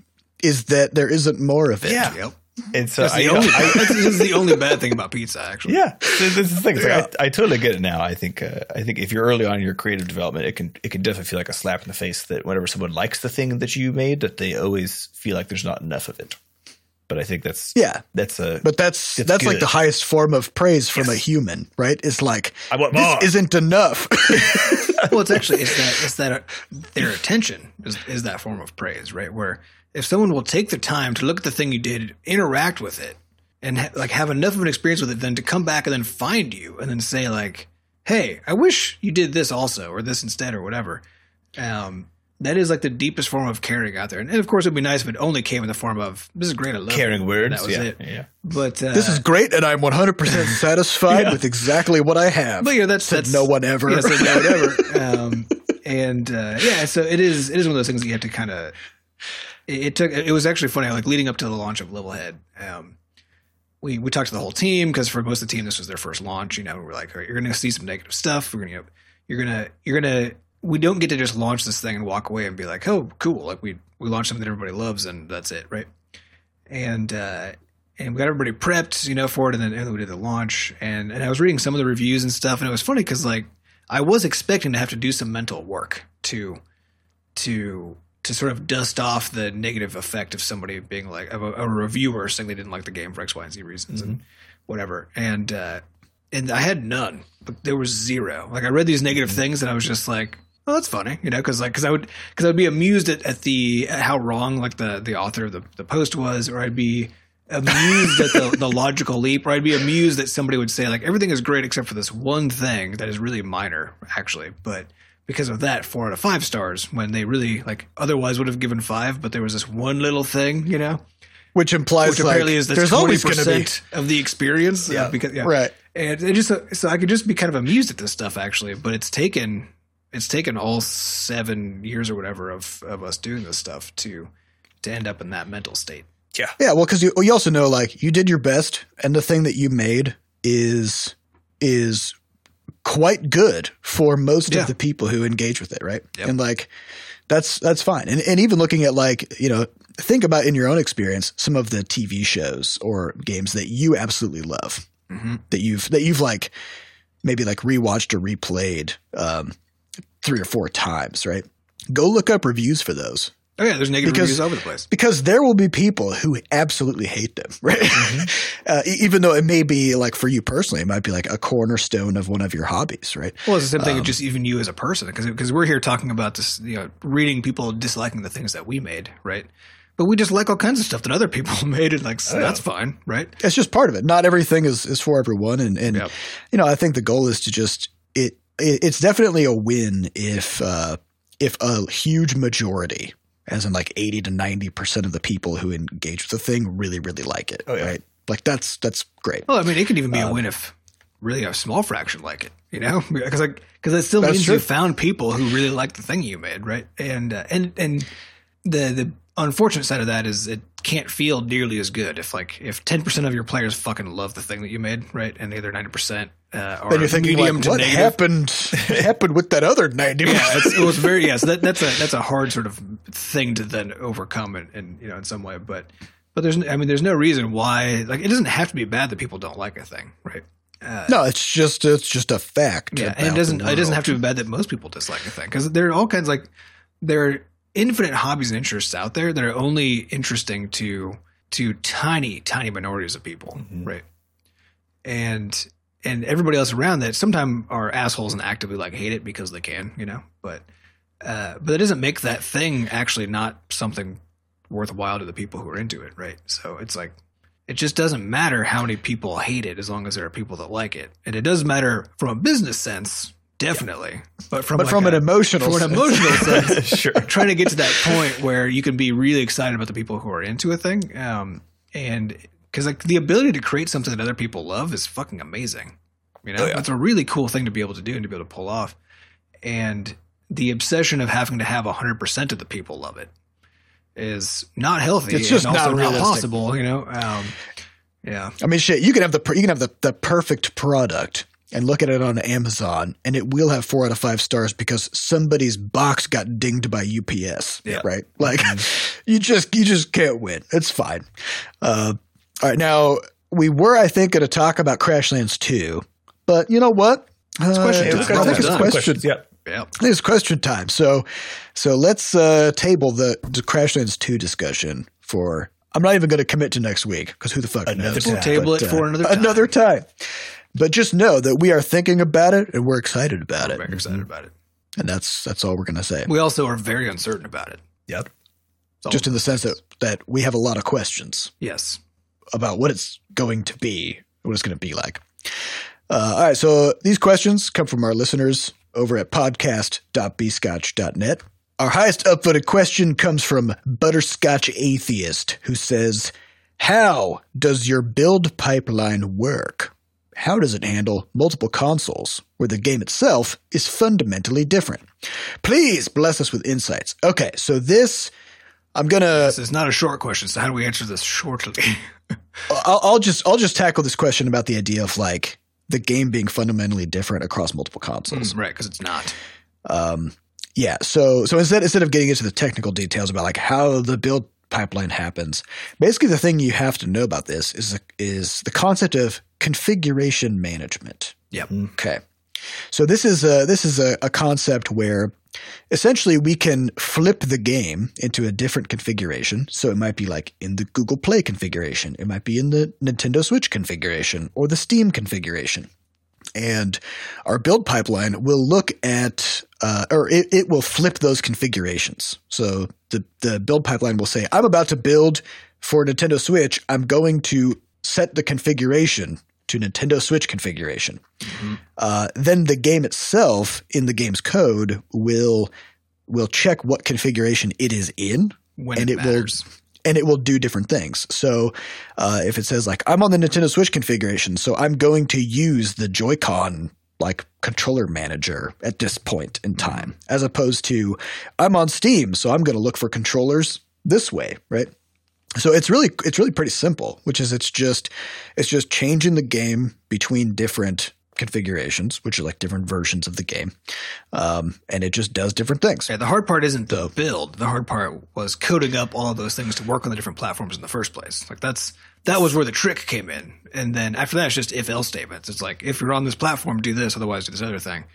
is that there isn't more of it. Yeah. Yep. and so That's I, the you only. I- that's, this is the only bad thing about pizza, actually. yeah, this, this is the thing. It's Yeah. like, I, I totally get it now. I think uh, I think if you're early on in your creative development, it can it can definitely feel like a slap in the face that whenever someone likes the thing that you made, that they always feel like there's not enough of it. But I think that's Yeah. that's a But that's It's that's like the highest form of praise from a human, right? It's like I want this more. isn't enough. well, it's actually it's that it's that uh, their attention is is that form of praise, right? Where if someone will take the time to look at the thing you did, interact with it, and ha- like have enough of an experience with it, then to come back and then find you and then say like, "Hey, I wish you did this also or this instead or whatever." Um, that is like the deepest form of caring out there, and, and of course, it'd be nice if it only came in the form of "This is great, I love caring it." words. That was yeah, it. yeah. But uh, this is great, and I'm 100 percent satisfied Yeah. with exactly what I have. But yeah, that's Said that's no one ever. Yeah, said no one ever. Um, and uh, yeah, so it is. It is one of those things that you have to kind of. It, it took. It was actually funny. Like leading up to the launch of Levelhead, um, we we talked to the whole team because for most of the team this was their first launch. You know, we're like, all right, you're going to see some negative stuff. We're going to you're gonna you're gonna. We don't get to just launch this thing and walk away and be like, oh, cool. Like we we launched something that everybody loves and that's it, right? And uh, and we got everybody prepped, you know, for it, and then, and then we did the launch. And and I was reading some of the reviews and stuff, and it was funny because like I was expecting to have to do some mental work to to to sort of dust off the negative effect of somebody being like of a, a reviewer saying they didn't like the game for X, Y, and Z reasons and whatever. And uh, and I had none, but there was zero. Like I read these negative things, and I was just like. Oh, that's funny, you know, because like, because I would, because I would be amused at, at the at how wrong like the the author of the, the post was, or I'd be amused at the, the logical leap, or I'd be amused that somebody would say like everything is great except for this one thing that is really minor, actually. But because of that, four out of five stars when they really like otherwise would have given five, but there was this one little thing, you know, which implies which like, apparently is the there's always going to be of the experience. Yeah. uh, because yeah, right. and it just so I could just be kind of amused at this stuff actually, but it's taken it's taken all seven years or whatever of of us doing this stuff to to end up in that mental state. Yeah, Yeah. well, because you you also know like you did your best, and the thing that you made is is quite good for most Yeah. of the people who engage with it, right? Yep. And like that's that's fine. And and even looking at like you know think about in your own experience some of the TV shows or games that you absolutely love Mhm. that you've that you've like maybe like rewatched or replayed um, three or four times, right? Go look up reviews for those Oh yeah, there's negative Because- reviews over the place. because there will be people who absolutely hate them, right? uh, e- even though it may be like for you personally, it might be like a cornerstone of one of your hobbies, right? Well, it's the same thing Um, just even you as a person, because because we're here talking about this, you know, reading people disliking the things that we made, right? But we just like all kinds of stuff that other people made, and like so Oh, that's fine, right? It's just part of it. Not everything is, is for everyone, and and Yep. you know, I think the goal is to just it. It it's definitely a win if uh, if a huge majority, as in like eighty to ninety percent of the people who engage with the thing, really really like it, Oh, yeah. right? Like that's that's great. Well, I mean, it could even be a Um, win if really a small fraction like it, you know, because like because that still means true. you found people who really like the thing you made, right? And uh, and and the the unfortunate side of that is it can't feel nearly as good if like if ten percent of your players fucking love the thing that you made, right? And the other ninety percent uh, Then you're thinking, medium like, what negative. happened happened with that other ninety? yeah, it was very yeah. So that, that's a that's a hard sort of thing to then overcome, and, and you know, in some way. But but there's I mean, there's no reason why like it doesn't have to be bad that people don't like a thing, right? Uh, No, it's just it's just a fact. yeah, and it doesn't it doesn't have to be bad that most people dislike a thing because there are all kinds like there are infinite hobbies and interests out there that are only interesting to to tiny tiny minorities of people, Mhm. right? And and everybody else around that sometimes are assholes and actively like hate it because they can, you know. But uh, but it doesn't make that thing actually not something worthwhile to the people who are into it, right? So it's like it just doesn't matter how many people hate it as long as there are people that like it, and it does matter from a business sense, definitely. But from but like from a- an emotional, from an emotional sense, sure. trying to get to that point where you can be really excited about the people who are into a thing, um, and because like the ability to create something that other people love is fucking amazing. You know, Oh, yeah. it's a really cool thing to be able to do and to be able to pull off. And the obsession of having to have hundred percent of the people love it is not healthy. It's just not not possible. You know, um, yeah. I mean, shit, you can have the you can have the, the perfect product and look at it on Amazon, and it will have four out of five stars because somebody's box got dinged by UPS. Yeah. right. Like you just you just can't win. It's fine. Uh, all right, now we were, I think, going to talk about Crashlands two, but you know what? It's question I time. think We're it's done. question. Questions, yeah. Yeah. I think it's question time. So, so let's uh, table the, the Crashlands two discussion for. I'm not even going to commit to next week because who the fuck Another knows? time. We'll table But, it for uh, another time. Another time. But just know that we are thinking about it and we're excited about I'm it, very excited about it. and that's that's all we're going to say. We also are very uncertain about it. Yep. It's Just in the sense that that we have a lot of questions yes. About what it's going to be, what it's going to be like. Uh, all right, so these questions come from our listeners over at podcast.bscotch.net. Our highest upvoted question comes from Butterscotch Atheist, who says, How does your build pipeline work? How does it handle multiple consoles where the game itself is fundamentally different? Please bless us with insights. Okay, so this, I'm going to. This is not a short question, so how do we answer this shortly? I'll, I'll just I'll just tackle this question about the idea of like the game being fundamentally different across multiple consoles. right, because it's not. Um, yeah, so so instead instead of getting into the technical details about like how the build pipeline happens, basically the thing you have to know about this is is the concept of configuration management. Yep. Okay. So this is a this is a, a concept where essentially we can flip the game into a different configuration. So it might be like in the Google Play configuration, it might be in the Nintendo Switch configuration or the Steam configuration. And our build pipeline will look at, uh, or it, it will flip those configurations. So the, the build pipeline will say, I'm about to build for Nintendo Switch. I'm going to set the configuration to Nintendo Switch configuration. Uh, then the game itself in the game's code will will check what configuration it is in When And it, it will- and it will do different things. So uh, if it says like I'm on the Nintendo Switch configuration, so I'm going to use the Joy-Con like controller manager at this point in time, as opposed to I'm on Steam, so I'm going to look for controllers this way, right? So it's really it's really pretty simple, which is it's just it's just changing the game between different configurations, which are like different versions of the game, um, and it just does different things. Yeah, the hard part isn't the build. The hard part was coding up all of those things to work on the different platforms in the first place. Like that's that was where the trick came in. And then after that, it's just if else statements. It's like if you're on this platform, do this, otherwise do this other thing.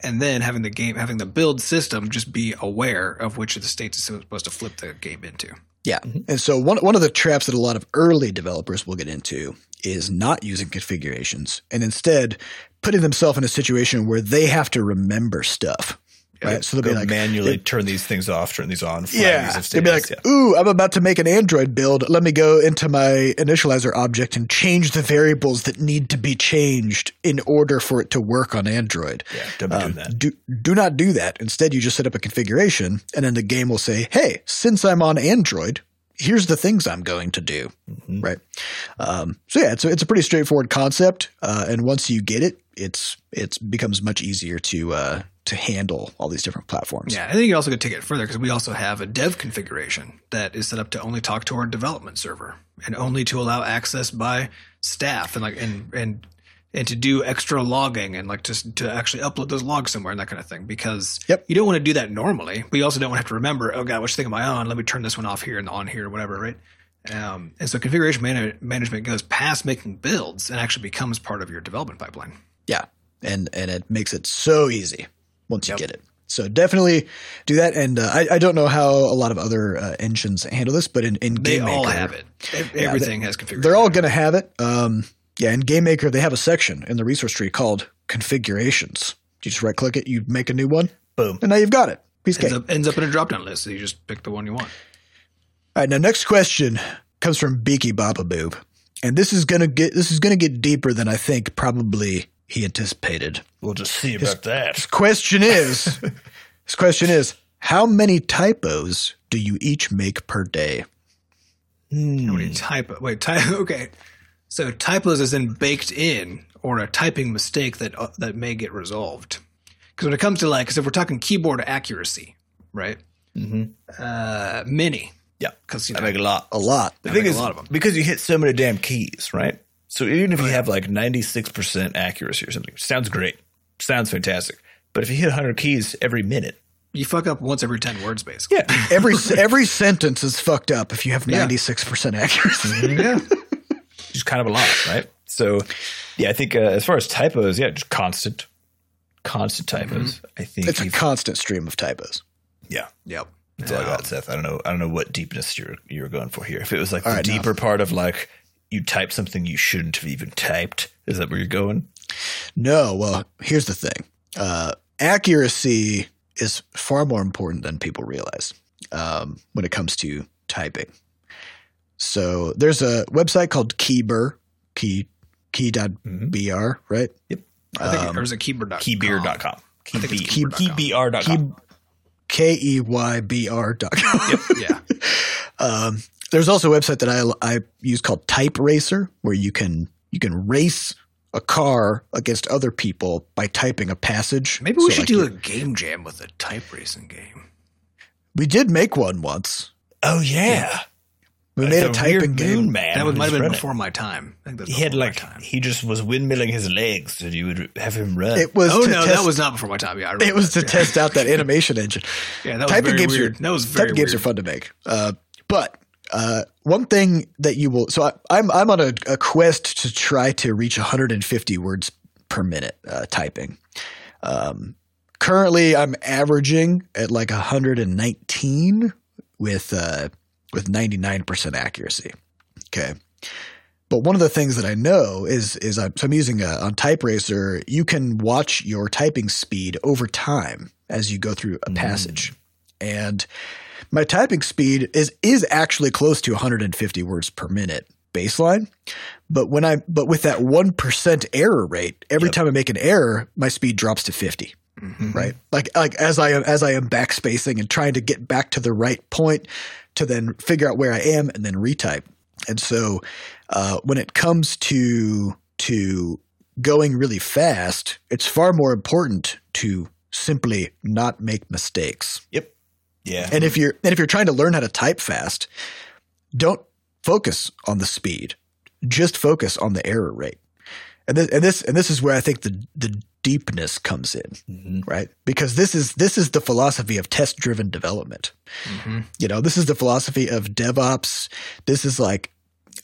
And then having the game, having the build system, just be aware of which of the states it's supposed to flip the game into. Yeah. Mm-hmm. And so one one of the traps that a lot of early developers will get into is not using configurations and instead putting themselves in a situation where they have to remember stuff. Right. So they'll be like manually turn these things off, turn these on. yeah, these they'd be like, statements, "Ooh, I'm about to make an Android build. Let me go into my initializer object and change the variables that need to be changed in order for it to work on Android." yeah, don't Um, that. do do not do that. Instead, you just set up a configuration, and then the game will say, "Hey, since I'm on Android, here's the things I'm going to do." Mhm. Right. Um, so yeah, it's a, it's a pretty straightforward concept, uh, and once you get it, it's it's becomes much easier to uh, to handle all these different platforms. Yeah, I think you also could take it further because we also have a dev configuration that is set up to only talk to our development server and only to allow access by staff and like and and and to do extra logging and like just to actually upload those logs somewhere and that kind of thing because Yep. you don't want to do that normally, but you also don't want to have to remember, oh god, which thing am I on? Let me turn this one off here and on here or whatever, right? Um, and so configuration man- management goes past making builds and actually becomes part of your development pipeline. Yeah, and and it makes it so easy once you Yep. get it. So definitely do that. And uh, I, I don't know how a lot of other uh, engines handle this, but in, in They Game all Maker, have it. Ev- Everything has configuration. they're all going to have it. Um, yeah, in Game Maker, they have a section in the resource tree called configurations. You just right click it, you make a new one, Boom. and now you've got it. Piece ends up, ends up in a drop down list. So you just pick the one you want. All right, now next question comes from Beaky Baba Boob, and this is gonna get this is gonna get deeper than I think probably he anticipated. We'll just see about that. His question is, his question is, how many typos do you each make per day? How Hmm. many typo? Wait, ty- okay. So typos is in baked in or a typing mistake that uh, that may get resolved. Because when it comes to like, because if we're talking keyboard accuracy, right? Mhm. Uh, many. Yeah, Because you I make a lot. A lot. The I thing make a is, lot of 'em. because you hit so many damn keys, right? So even if you have like 96% accuracy or something, sounds great. Sounds fantastic. But if you hit 100 keys every minute, you fuck up once every ten words, basically. yeah, Every every sentence is fucked up if you have ninety six percent accuracy. yeah. just kind of a lot, right? So, yeah, I think uh, as far as typos, yeah, just constant, constant typos. I think It's a constant stream of typos. yeah, Yep. that's all I got, Seth. I don't know, I don't know what deepness you're you're going for here. If it was like All the right, now- deeper part of like you type something you shouldn't have even typed, is that where you're going? No, well, here's the thing. Uh, accuracy is far more important than people realize um, when it comes to typing. So there's a website called Keybr, key key.br, right? Yep. I think Um, it was a keyboard. Keybeer.com. I think it's Key, keybeer.com. keybr.com. K E Y B R dot. Yeah. Um, there's also a website that I I use called TypeRacer, where you can you can race a car against other people by typing a passage. Maybe we So, should like, do you- a game jam with a type racing game. We did make one once. Oh yeah, We made a The typing game. Moon man. that might have been running. before my time. I think that He had like time. he just was windmilling his legs, and you would have him run. It was Oh no, test, that was not before my time. Yeah, I it was to that. test out that animation engine. Yeah, that was typing very games weird. are that was very typing games are fun to make. Uh, but uh, one thing that you will so I, I'm I'm on a, a quest to try to reach 150 words per minute uh, typing. Um, currently, I'm averaging at like 119 with uh, with 99% accuracy. Okay. But one of the things that I know is is I'm, so I'm using a, on TypeRacer. You can watch your typing speed over time as you go through a passage, and my typing speed is is actually close to 150 words per minute. baseline. But when I but with that one percent error rate, every Yep. time I make an error, my speed drops to 50 Mhm. right? Like like as I am as I am backspacing and trying to get back to the right point to then figure out where I am and then retype. And so uh, when it comes to to going really fast, it's far more important to simply not make mistakes. Yeah. And if you're and if you're trying to learn how to type fast, don't focus on the speed. Just focus on the error rate. And this and this and this is where I think the the deepness comes in Mhm. right? Because this is this is the philosophy of test driven development. Mhm. You know, this is the philosophy of DevOps. This is like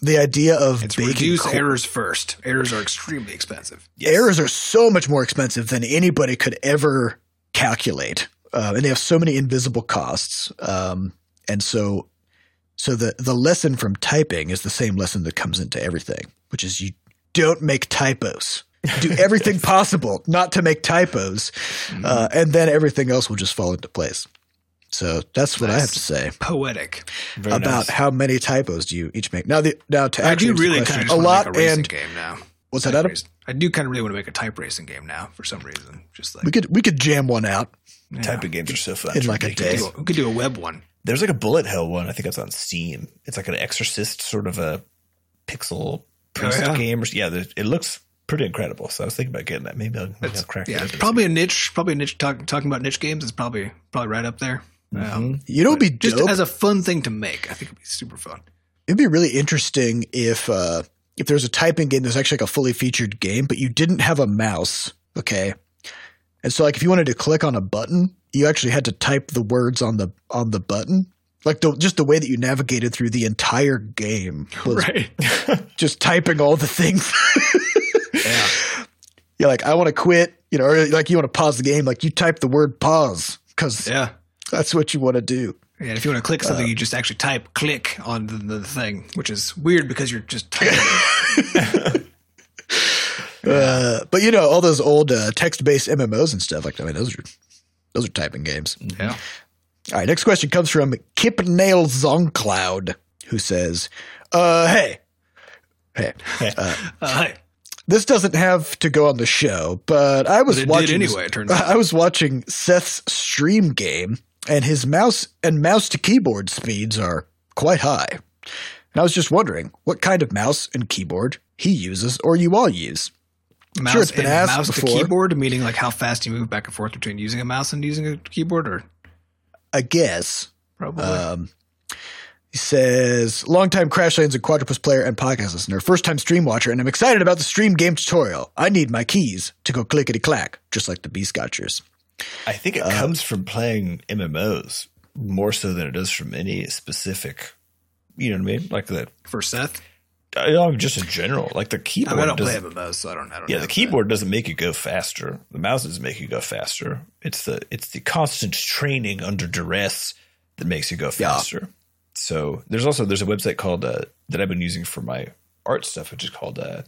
the idea of It's reduce errors first. Errors are extremely expensive. Yes. Errors are so much more expensive than anybody could ever calculate, uh, and they have so many invisible costs. Um, and so, so the the lesson from typing is the same lesson that comes into everything, which is you don't make typos. Do everything possible not to make typos, uh, and then everything else will just fall into place. So that's what I have to say Poetic. Very about nice. how many typos do you each make. Now, the now to I actually do really question, kind of a lot make a and game now. what's that Type Adam? race- I do kind of really want to make a type racing game now for some reason. Just like We could we could jam one out. Yeah. of games are so fun. In It's like a We could, ridiculous. day. we could do a web one. There's like a bullet hell one. I think it's on Steam. It's like an Exorcist sort of a pixel priest yeah? game. Or, yeah, it looks pretty incredible. So I was thinking about getting that. Maybe I'll, maybe I'll crack yeah, it. it's probably a niche. Probably a niche. Talk, talking about niche games is probably probably right up there. Um, Mhm. You know, it'd be just dope. as a fun thing to make, I think it'd be super fun. it'd be really interesting if uh, if there's a typing game that's actually like a fully featured game, but you didn't have a mouse. Okay, and so like if you wanted to click on a button, you actually had to type the words on the on the button. Like the, just the way that you navigated through the entire game was Right. just typing all the things. yeah. You're like, I want to quit, you know, or like you want to pause the game, like you type the word pause because Yeah. that's what you want to do. And if you want to click something, uh, you just actually type click on the, the thing, which is weird because you're just typing. Uh, but you know, all those old uh, text-based MMOs and stuff like that. I mean, those are those are typing games. yeah. All right, next question comes from Kip Nail Zoncloud, who says, "Uh, hey, hey, Uh, hi. this doesn't have to go on the show, but I was But watching anyway, turns out. I was watching Seth's stream game, and his mouse and mouse to keyboard speeds are quite high. And I was just wondering what kind of mouse and keyboard he uses, or you all use. Mouse, Sure, it's been and asked mouse before. to keyboard, meaning like how fast you move back and forth between using a mouse and using a keyboard, or I guess. probably. Um, he says, longtime Crashlands and Quadropus player and podcast listener, first time stream watcher, and I'm excited about the stream game tutorial. I need my keys to go clickety clack, just like the B Scotchers. I think it comes from playing MMOs more so than it does from any specific. You know what I mean? Like the for Seth, I know, just in general. Like the keyboard. I don't play MMOs, so I don't. I don't Yeah, know the that. keyboard doesn't make you go faster. The mouse doesn't make you go faster. It's the it's the constant training under duress that makes you go faster. Yeah. So there's also there's a website called uh, that I've been using for my art stuff, which is called uh,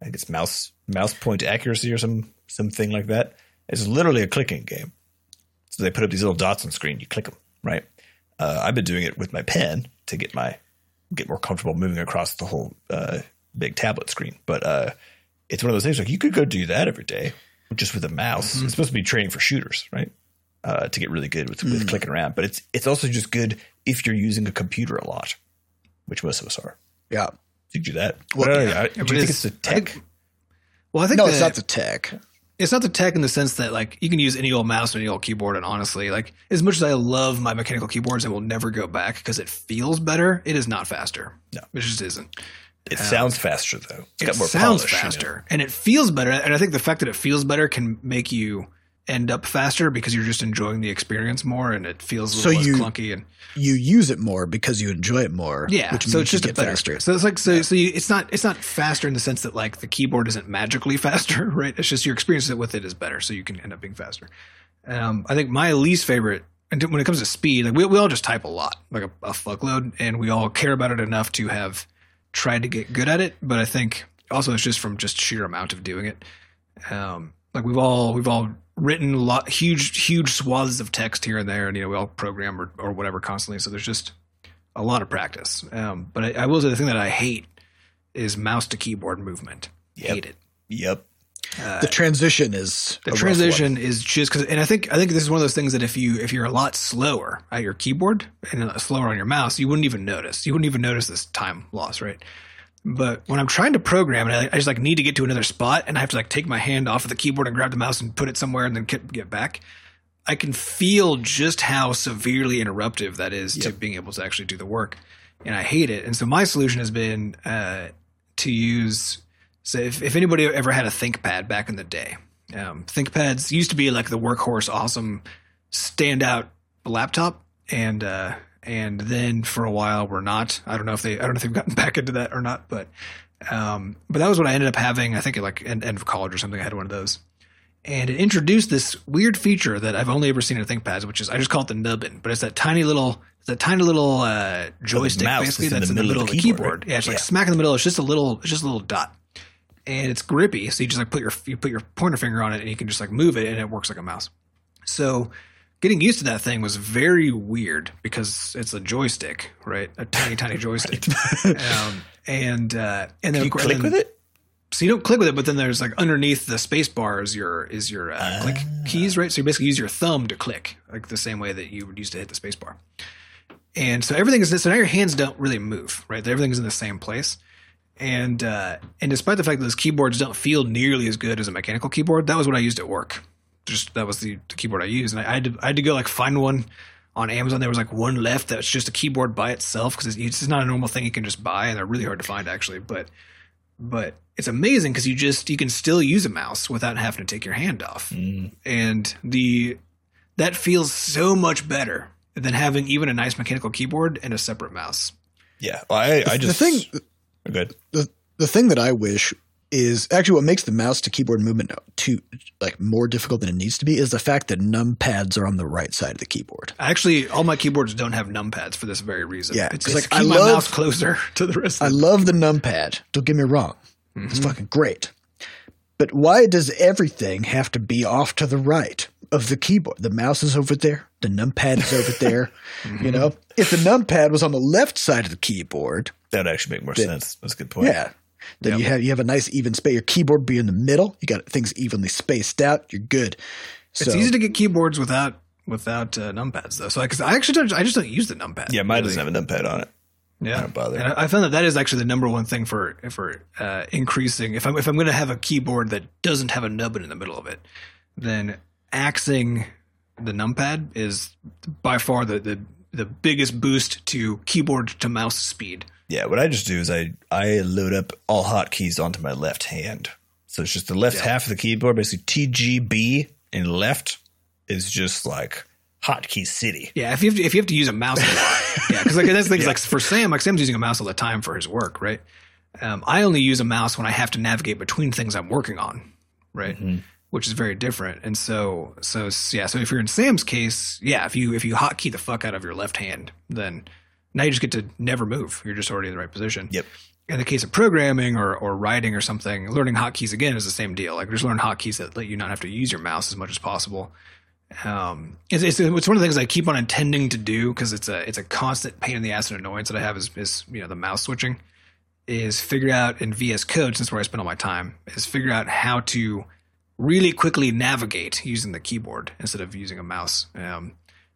I think it's mouse mouse point accuracy or some something like that. It's literally a clicking game. So they put up these little dots on screen. You click them, right? Uh, I've been doing it with my pen to get my get more comfortable moving across the whole uh, big tablet screen. But uh, it's one of those things like you could go do that every day just with a mouse. It's supposed to be training for shooters, right? Uh, to get really good with, with clicking around. But it's it's also just good if you're using a computer a lot, which most of us are. Yeah. You do that. Well, Well, yeah. do you But think it's- it's the I tech? think- Well, I think No, the- it's not the tech. It's not the tech in the sense that like you can use any old mouse and any old keyboard and honestly like as much as i love my mechanical keyboards and will never go back because it feels better it is not faster No. it just isn't it sounds faster though. It's it got more sounds polish, you know? faster and it feels better and i think the fact that it feels better can make you end up faster because you're just enjoying the experience more and it feels a So you- clunky and You use it more because you enjoy it more. yeah Which so it's just a better experience. So it's like so, so you, it's not it's not faster in the sense that like the keyboard isn't magically faster right? It's just your experience with it is better so you can end up being faster. Um, i think my least favorite and when it comes to speed like we, we all just type a lot like a, a fuckload and we all care about it enough to have tried to get good at it but i think also it's just from just sheer amount of doing it. Um, like we've all we've all written lot huge huge swaths of text here and there and you know we all program or, or whatever constantly so there's just a lot of practice. Um, but I, I will say the thing that I hate is mouse to keyboard movement. Yep. Hate it. Yep. Uh, the transition is the transition is just because, and I think I think this is one of those things that if you if you're a lot slower at your keyboard and slower on your mouse, you wouldn't even notice. You wouldn't even notice this time loss, right? But when I'm trying to program and I, I just like need to get to another spot and I have to like take my hand off of the keyboard and grab the mouse and put it somewhere and then get, back, I can feel just how severely interruptive that is to being able to actually do the work, and I hate it. And so my solution has been uh, to use. So if, if anybody ever had a ThinkPad back in the day, um, ThinkPads used to be like the workhorse, awesome, standout laptop, and uh, and then for a while were not. I don't know if they I don't know if they've gotten back into that or not, but um, but that was what I ended up having. I think at like end, end of college or something. I had one of those, and it introduced this weird feature that I've only ever seen in ThinkPads, which is I just call it the nubbin, but it's that tiny little. It's that tiny little uh, joystick, mouse basically that's that's in the middle of the keyboard. right? Yeah, it's like Yeah. smack in the middle. It's just a little. It's just a little dot and it's grippy. So you just like put your you put your pointer finger on it, and you can just like move it, and it works like a mouse. So getting used to that thing was very weird because it's a joystick, right? A tiny, tiny joystick. um, and uh, and then you click then- with it? So you don't click with it, but then there's like underneath the space bar is your is your uh, click keys, right? So you basically use your thumb to click, like the same way that you would use to hit the space bar. And so everything is so now your hands don't really move, right? Everything's in the same place. And uh, and despite the fact that those keyboards don't feel nearly as good as a mechanical keyboard, that was what I used at work. Just that was the, the keyboard I used, and I, I had to I had to go like find one on Amazon. There was like one left that's just a keyboard by itself because it's, it's not a normal thing you can just buy, and they're really hard to find actually. But but it's amazing because you just you can still use a mouse without having to take your hand off, Mm. and the that feels so much better than having even a nice mechanical keyboard and a separate mouse. Yeah. Well, I, I the just thing Good. the the thing that I wish is actually what makes the mouse to keyboard movement too like more difficult than it needs to be is the fact that numpads are on the right side of the keyboard. Actually, all my keyboards don't have numpads for this very reason. Yeah, it's 'cause, like like, keep I my love- mouse closer to the rest. I Of love the numpad. Don't get me wrong. It's Mhm. fucking great. But why does everything have to be off to the right of the keyboard? The mouse is over there. The numpad is over there. You know, if the numpad was on the left side of the keyboard, That would actually make more The- sense. That's a good point. yeah, then Yep. you have you have a nice even space. Your keyboard be in the middle. You got things evenly spaced out. You're good. So, It's easy to get keyboards without without uh, numpads though. So because I actually don't, I just don't use the numpad. Yeah, mine really. doesn't have a numpad on it. Yeah, don't bother. And I, I found that that is actually the number one thing for for uh, increasing. If I'm if I'm going to have a keyboard that doesn't have a nubbin in the middle of it, then axing the numpad is by far the the the biggest boost to keyboard to mouse speed. Yeah, what I just do is I I load up all hotkeys onto my left hand. So it's just the left Yeah. half of the keyboard, basically TGB and left is just like hotkey city. Yeah, if you have to, if you have to use a mouse a lot, yeah, because like that's things like for Sam, like Sam's using a mouse all the time for his work, right? Um, I only use a mouse when I have to navigate between things I'm working on, right? Mhm. Which is very different. And so, so yeah, so if you're in Sam's case, yeah, if you if you hotkey the fuck out of your left hand, then now you just get to never move. You're just already in the right position. Yep. In the case of programming or, or writing or something, learning hotkeys again is the same deal. Like just learn hotkeys that let you not have to use your mouse as much as possible um, it's, it's it's one of the things I keep on intending to do because it's a it's a constant pain in the ass and annoyance that I have is, is you know the mouse switching is figure out in VS Code since where I spend all my time is figure out how to really quickly navigate using the keyboard instead of using a mouse. Um,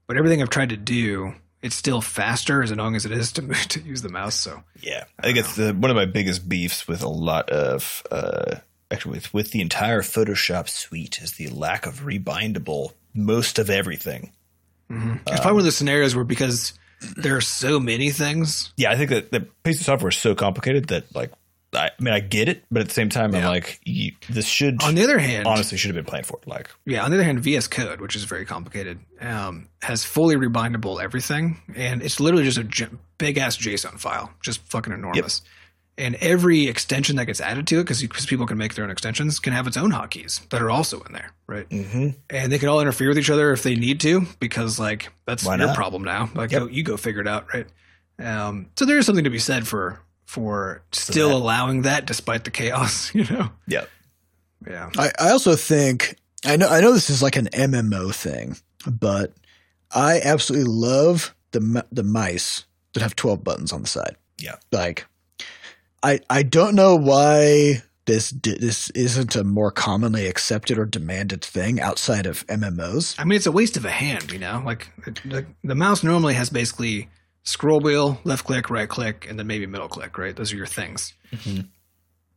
but everything I've tried to do, it's still faster as long as it is to to use the mouse. So Yeah, I think it's the one of my biggest beefs with a lot of uh, actually with with the entire Photoshop suite is the lack of rebindable most of everything. it's probably one of the scenarios where because there are so many things, Yeah, I think that the piece of software is so complicated that like I, I mean I get it, but at the same time I'm like you, this should on the other hand, honestly should have been planned for. Like Yeah, on the other hand, VS Code, which is very complicated, um, has fully rebindable everything, and it's literally just a big ass JSON file, just fucking enormous. And every extension that gets added to it, because people can make their own extensions, can have its own hotkeys that are also in there, right? mm-hmm. And they can all interfere with each other if they need to, because like that's Why your not? problem now. Like Yep. go, you go figure it out, right? Um, so there is something to be said for for still that. allowing that despite the chaos, you know? yeah, Yeah. I, I also think I know I know this is like an MMO thing, but I absolutely love the the mice that have 12 buttons on the side. Yeah. Like, I I don't know why this this isn't a more commonly accepted or demanded thing outside of MMOs. I mean, it's a waste of a hand, you know. Like the, the mouse normally has basically scroll wheel, left click, right click, and then maybe middle click. Right, those are your things. Mhm.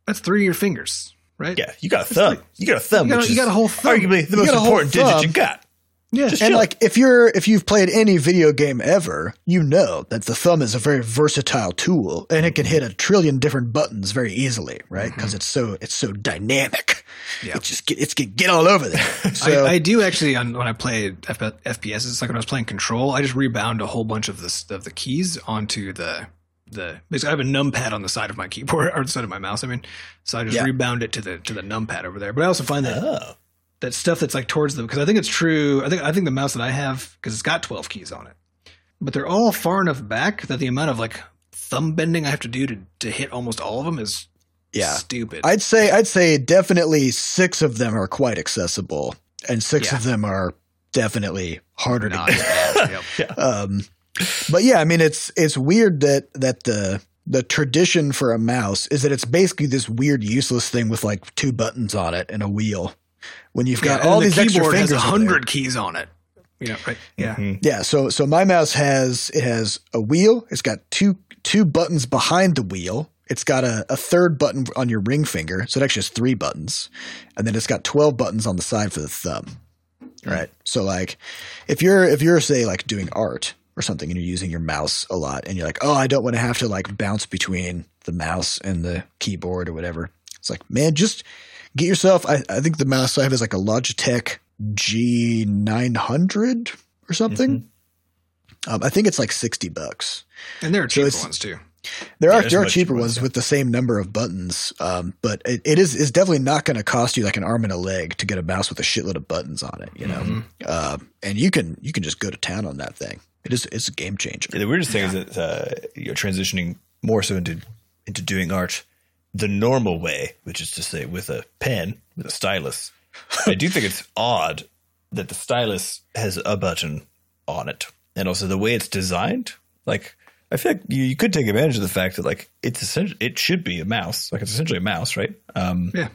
That's three of your fingers, right? Yeah, you got a thumb. You got a thumb, You got you is got a whole thumb. arguably the You most important digit you got. Yeah. Just And chill. like if you're if you've played any video game ever, you know that the thumb is a very versatile tool and it can hit a trillion different buttons very easily, right? Mm-hmm. Because it's so it's so dynamic. Yeah. It just get it's get get all over there. So I, I do actually on when I play F- FPS. It's like when I was playing Control. I just rebound a whole bunch of the of the keys onto the the. Basically, I have a numpad on the side of my keyboard or the side of my mouse. I mean, so I just Yeah. rebound it to the to the numpad over there. But I also find that oh, that stuff that's like towards the because I think it's true. I think I think the mouse that I have because it's got twelve keys on it, but they're all far enough back that the amount of like thumb bending I have to do to to hit almost all of them is yeah. stupid. I'd say I'd say definitely six of them are quite accessible, and six Yeah. of them are definitely harder Not to as. Yep. get. Um, but yeah, I mean it's it's weird that that the the tradition for a mouse is that it's basically this weird useless thing with like two buttons on it and a wheel. When you've got Yeah, all and these the extra fingers, has a there. hundred keys on it. Yeah, right. Yeah. Mhm. Yeah, so so my mouse has it has a wheel. It's got two two buttons behind the wheel. It's got a, a third button on your ring finger, so it actually has three buttons, and then it's got twelve buttons on the side for the thumb. Right. So like, if you're if you're say like doing art or something, and you're using your mouse a lot, and you're like, oh, I don't want to have to like bounce between the mouse and the keyboard or whatever. It's like, man, just get yourself. I, I think the mouse I have is like a Logitech G900 or something. Um, I think it's like sixty bucks. And there are So cheaper it's- ones too. There Yeah, are there are cheaper cheaper ones ones, yeah. with the same number of buttons, um, but it, it is is definitely not going to cost you like an arm and a leg to get a mouse with a shitload of buttons on it. You know, Mm-hmm. Um and you can you can just go to town on that thing. It is it's a game changer. The weirdest thing is that uh, you're transitioning more so into into doing art the normal way, which is to say with a pen, with a stylus. I do think it's odd that the stylus has a button on it, and also the way it's designed. Like, I feel like you, you could take advantage of the fact that like it's essentially it should be a mouse, like it's essentially a mouse, right? Um, Yeah.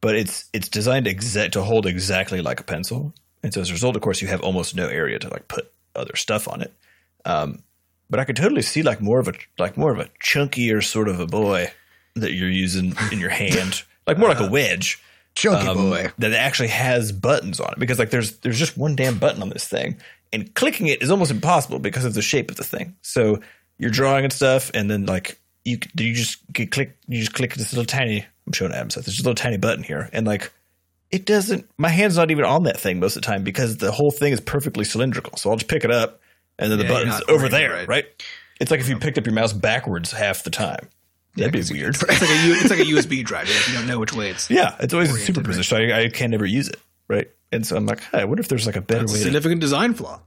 but it's it's designed exact to hold exactly like a pencil, and so as a result, of course, you have almost no area to like put other stuff on it. Um, but I could totally see like more of a like more of a chunkier sort of a boy that you're using in your hand, like more like a wedge Chunky um, boy. that actually has buttons on it because like there's there's just one damn button on this thing and clicking it is almost impossible because of the shape of the thing. So you're drawing and stuff and then like you you just click you just click this little tiny I'm showing Adam stuff there's a little tiny button here and like it doesn't my hand's not even on that thing most of the time because the whole thing is perfectly cylindrical. So I'll just pick it up and then the Yeah, you're button's over there right. right? It's like if you picked up your mouse backwards half the time that'd be weird It's like a U, it's like a USB drive. If you don't know which way it's. yeah, it's always a super position. So I, I can never use it, right? And so I'm like, hey, I wonder if there's like a better It's a way. To, significant design flaw.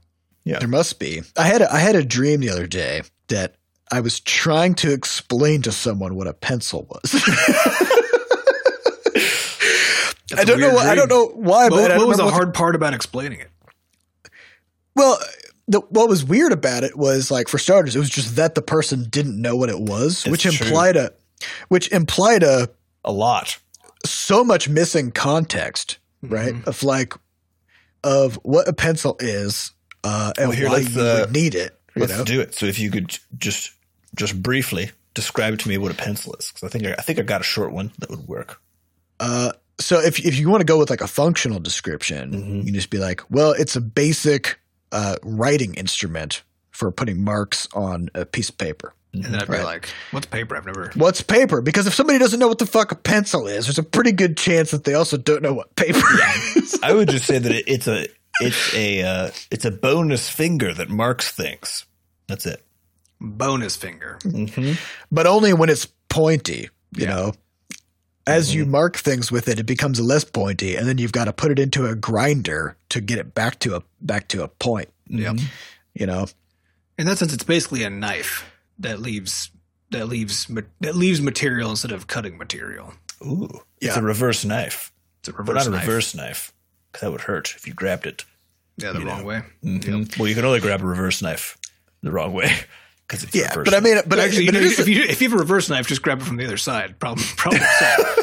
Yeah, there must be. I had a, I had a dream the other day that I was trying to explain to someone what a pencil was. That's I a don't know. Why, I don't know why, but What, I what was the remember hard part about explaining it? Well, the, what was weird about it was like for starters, it was just that the person didn't know what it was, which true. implied a, which implied a a lot. so much missing context, right? Mm-hmm. Of like, of what a pencil is, uh, and Well, here, why you uh, would need it. Let's know? do it. So if you could just just briefly describe to me what a pencil is, because I think I, I think I got a short one that would work. Uh, so if if you want to go with like a functional description, Mhm. you can just be like, well, it's a basic uh, writing instrument for putting marks on a piece of paper. And then I'd be like, "What's paper? I've never." What's paper? Because if somebody doesn't know what the fuck a pencil is, there's a pretty good chance that they also don't know what paper is. I would just say that it, it's a it's a uh, it's a bonus finger that marks things. That's it. Bonus finger. Mm-hmm. but only when it's pointy, you Yeah. know. As you mark things with it, it becomes less pointy, and then you've got to put it into a grinder to get it back to a back to a point. Yep. You know, In that sense, it's basically a knife that leaves that leaves that leaves material instead of cutting material. Ooh, it's Yeah. a reverse knife, It's a but reverse not a knife. reverse knife. 'cause that would hurt if you grabbed it. Yeah, the wrong know. way. Mhm. Well, you can only grab a reverse knife the wrong way. because it's Yeah, reverse but I mean, but Actually, but you know, is if you if you have a reverse knife, just grab it from the other side. Problem problem solved.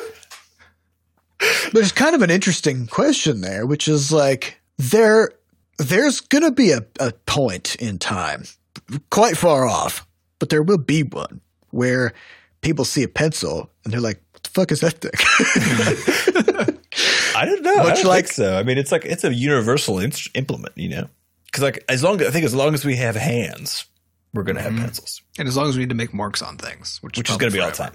There's kind of an interesting question there, which is like there there's gonna be a, a point in time, quite far off, but there will be one where people see a pencil and they're like, "What the fuck is that thing?" I don't know. I Much don't like- think so. I mean, it's like it's a universal inst- implement, you know, because like as long I think as long as we have hands, we're gonna have pencils, and as long as we need to make marks on things, which, which is gonna be all the time.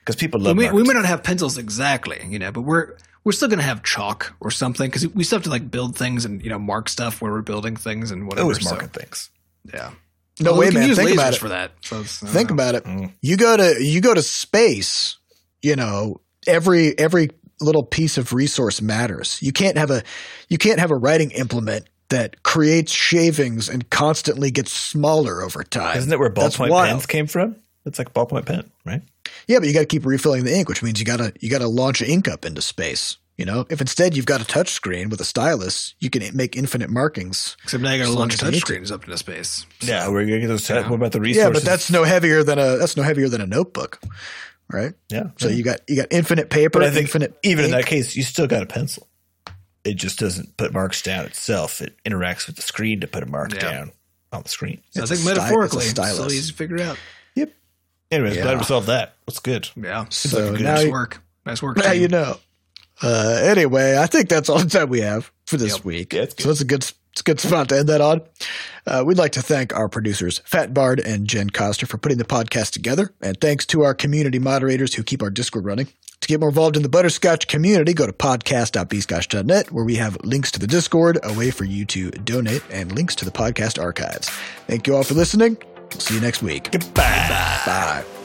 Because people We love. may, we may not have pencils exactly, you know, but we're we're still going to have chalk or something because we still have to like build things and you know mark stuff where we're building things and whatever. always so, marking things. yeah. no Well, way, we can man. Think about it. for that. So it's, I don't Think know. about it. Mm. You go to you go to space. You know every every little piece of resource matters. You can't have a you can't have a writing implement that creates shavings and constantly gets smaller over time. Isn't that where ballpoint pens came from? It's like a ballpoint pen, right? Yeah, but you got to keep refilling the ink, which means you got to you got to launch ink up into space. You know, if instead you've got a touch screen with a stylus, you can make infinite markings. Except now you got to launch as you need to. touchscreens up into space. Yeah, we're gonna get those. Yeah. What about the resources? Yeah, but that's no heavier than a that's no heavier than a notebook, right? yeah. So you got you got infinite paper, but I think infinite even in that case, you still got a pencil. It just doesn't put marks down itself. It interacts with the screen to put a mark Yeah. down on the screen. So It's I a think sty- metaphorically, it's a it's so easy to figure out. Yep. Anyways, glad we solved that. That's good. Yeah. So like a good now Nice you, work. Nice work. now team. you know. Uh, anyway, I think that's all the time we have for this Yep. week. Yeah, it's. So it's a good it's a good spot to end that on. Uh, we'd like to thank our producers, Fat Bard and Jen Coster, for putting the podcast together, and thanks to our community moderators who keep our Discord running. To get more involved in the Butterscotch community, go to podcast.bscotch.net, where we have links to the Discord, a way for you to donate, and links to the podcast archives. Thank you all for listening. We'll see you next week. Goodbye. Bye.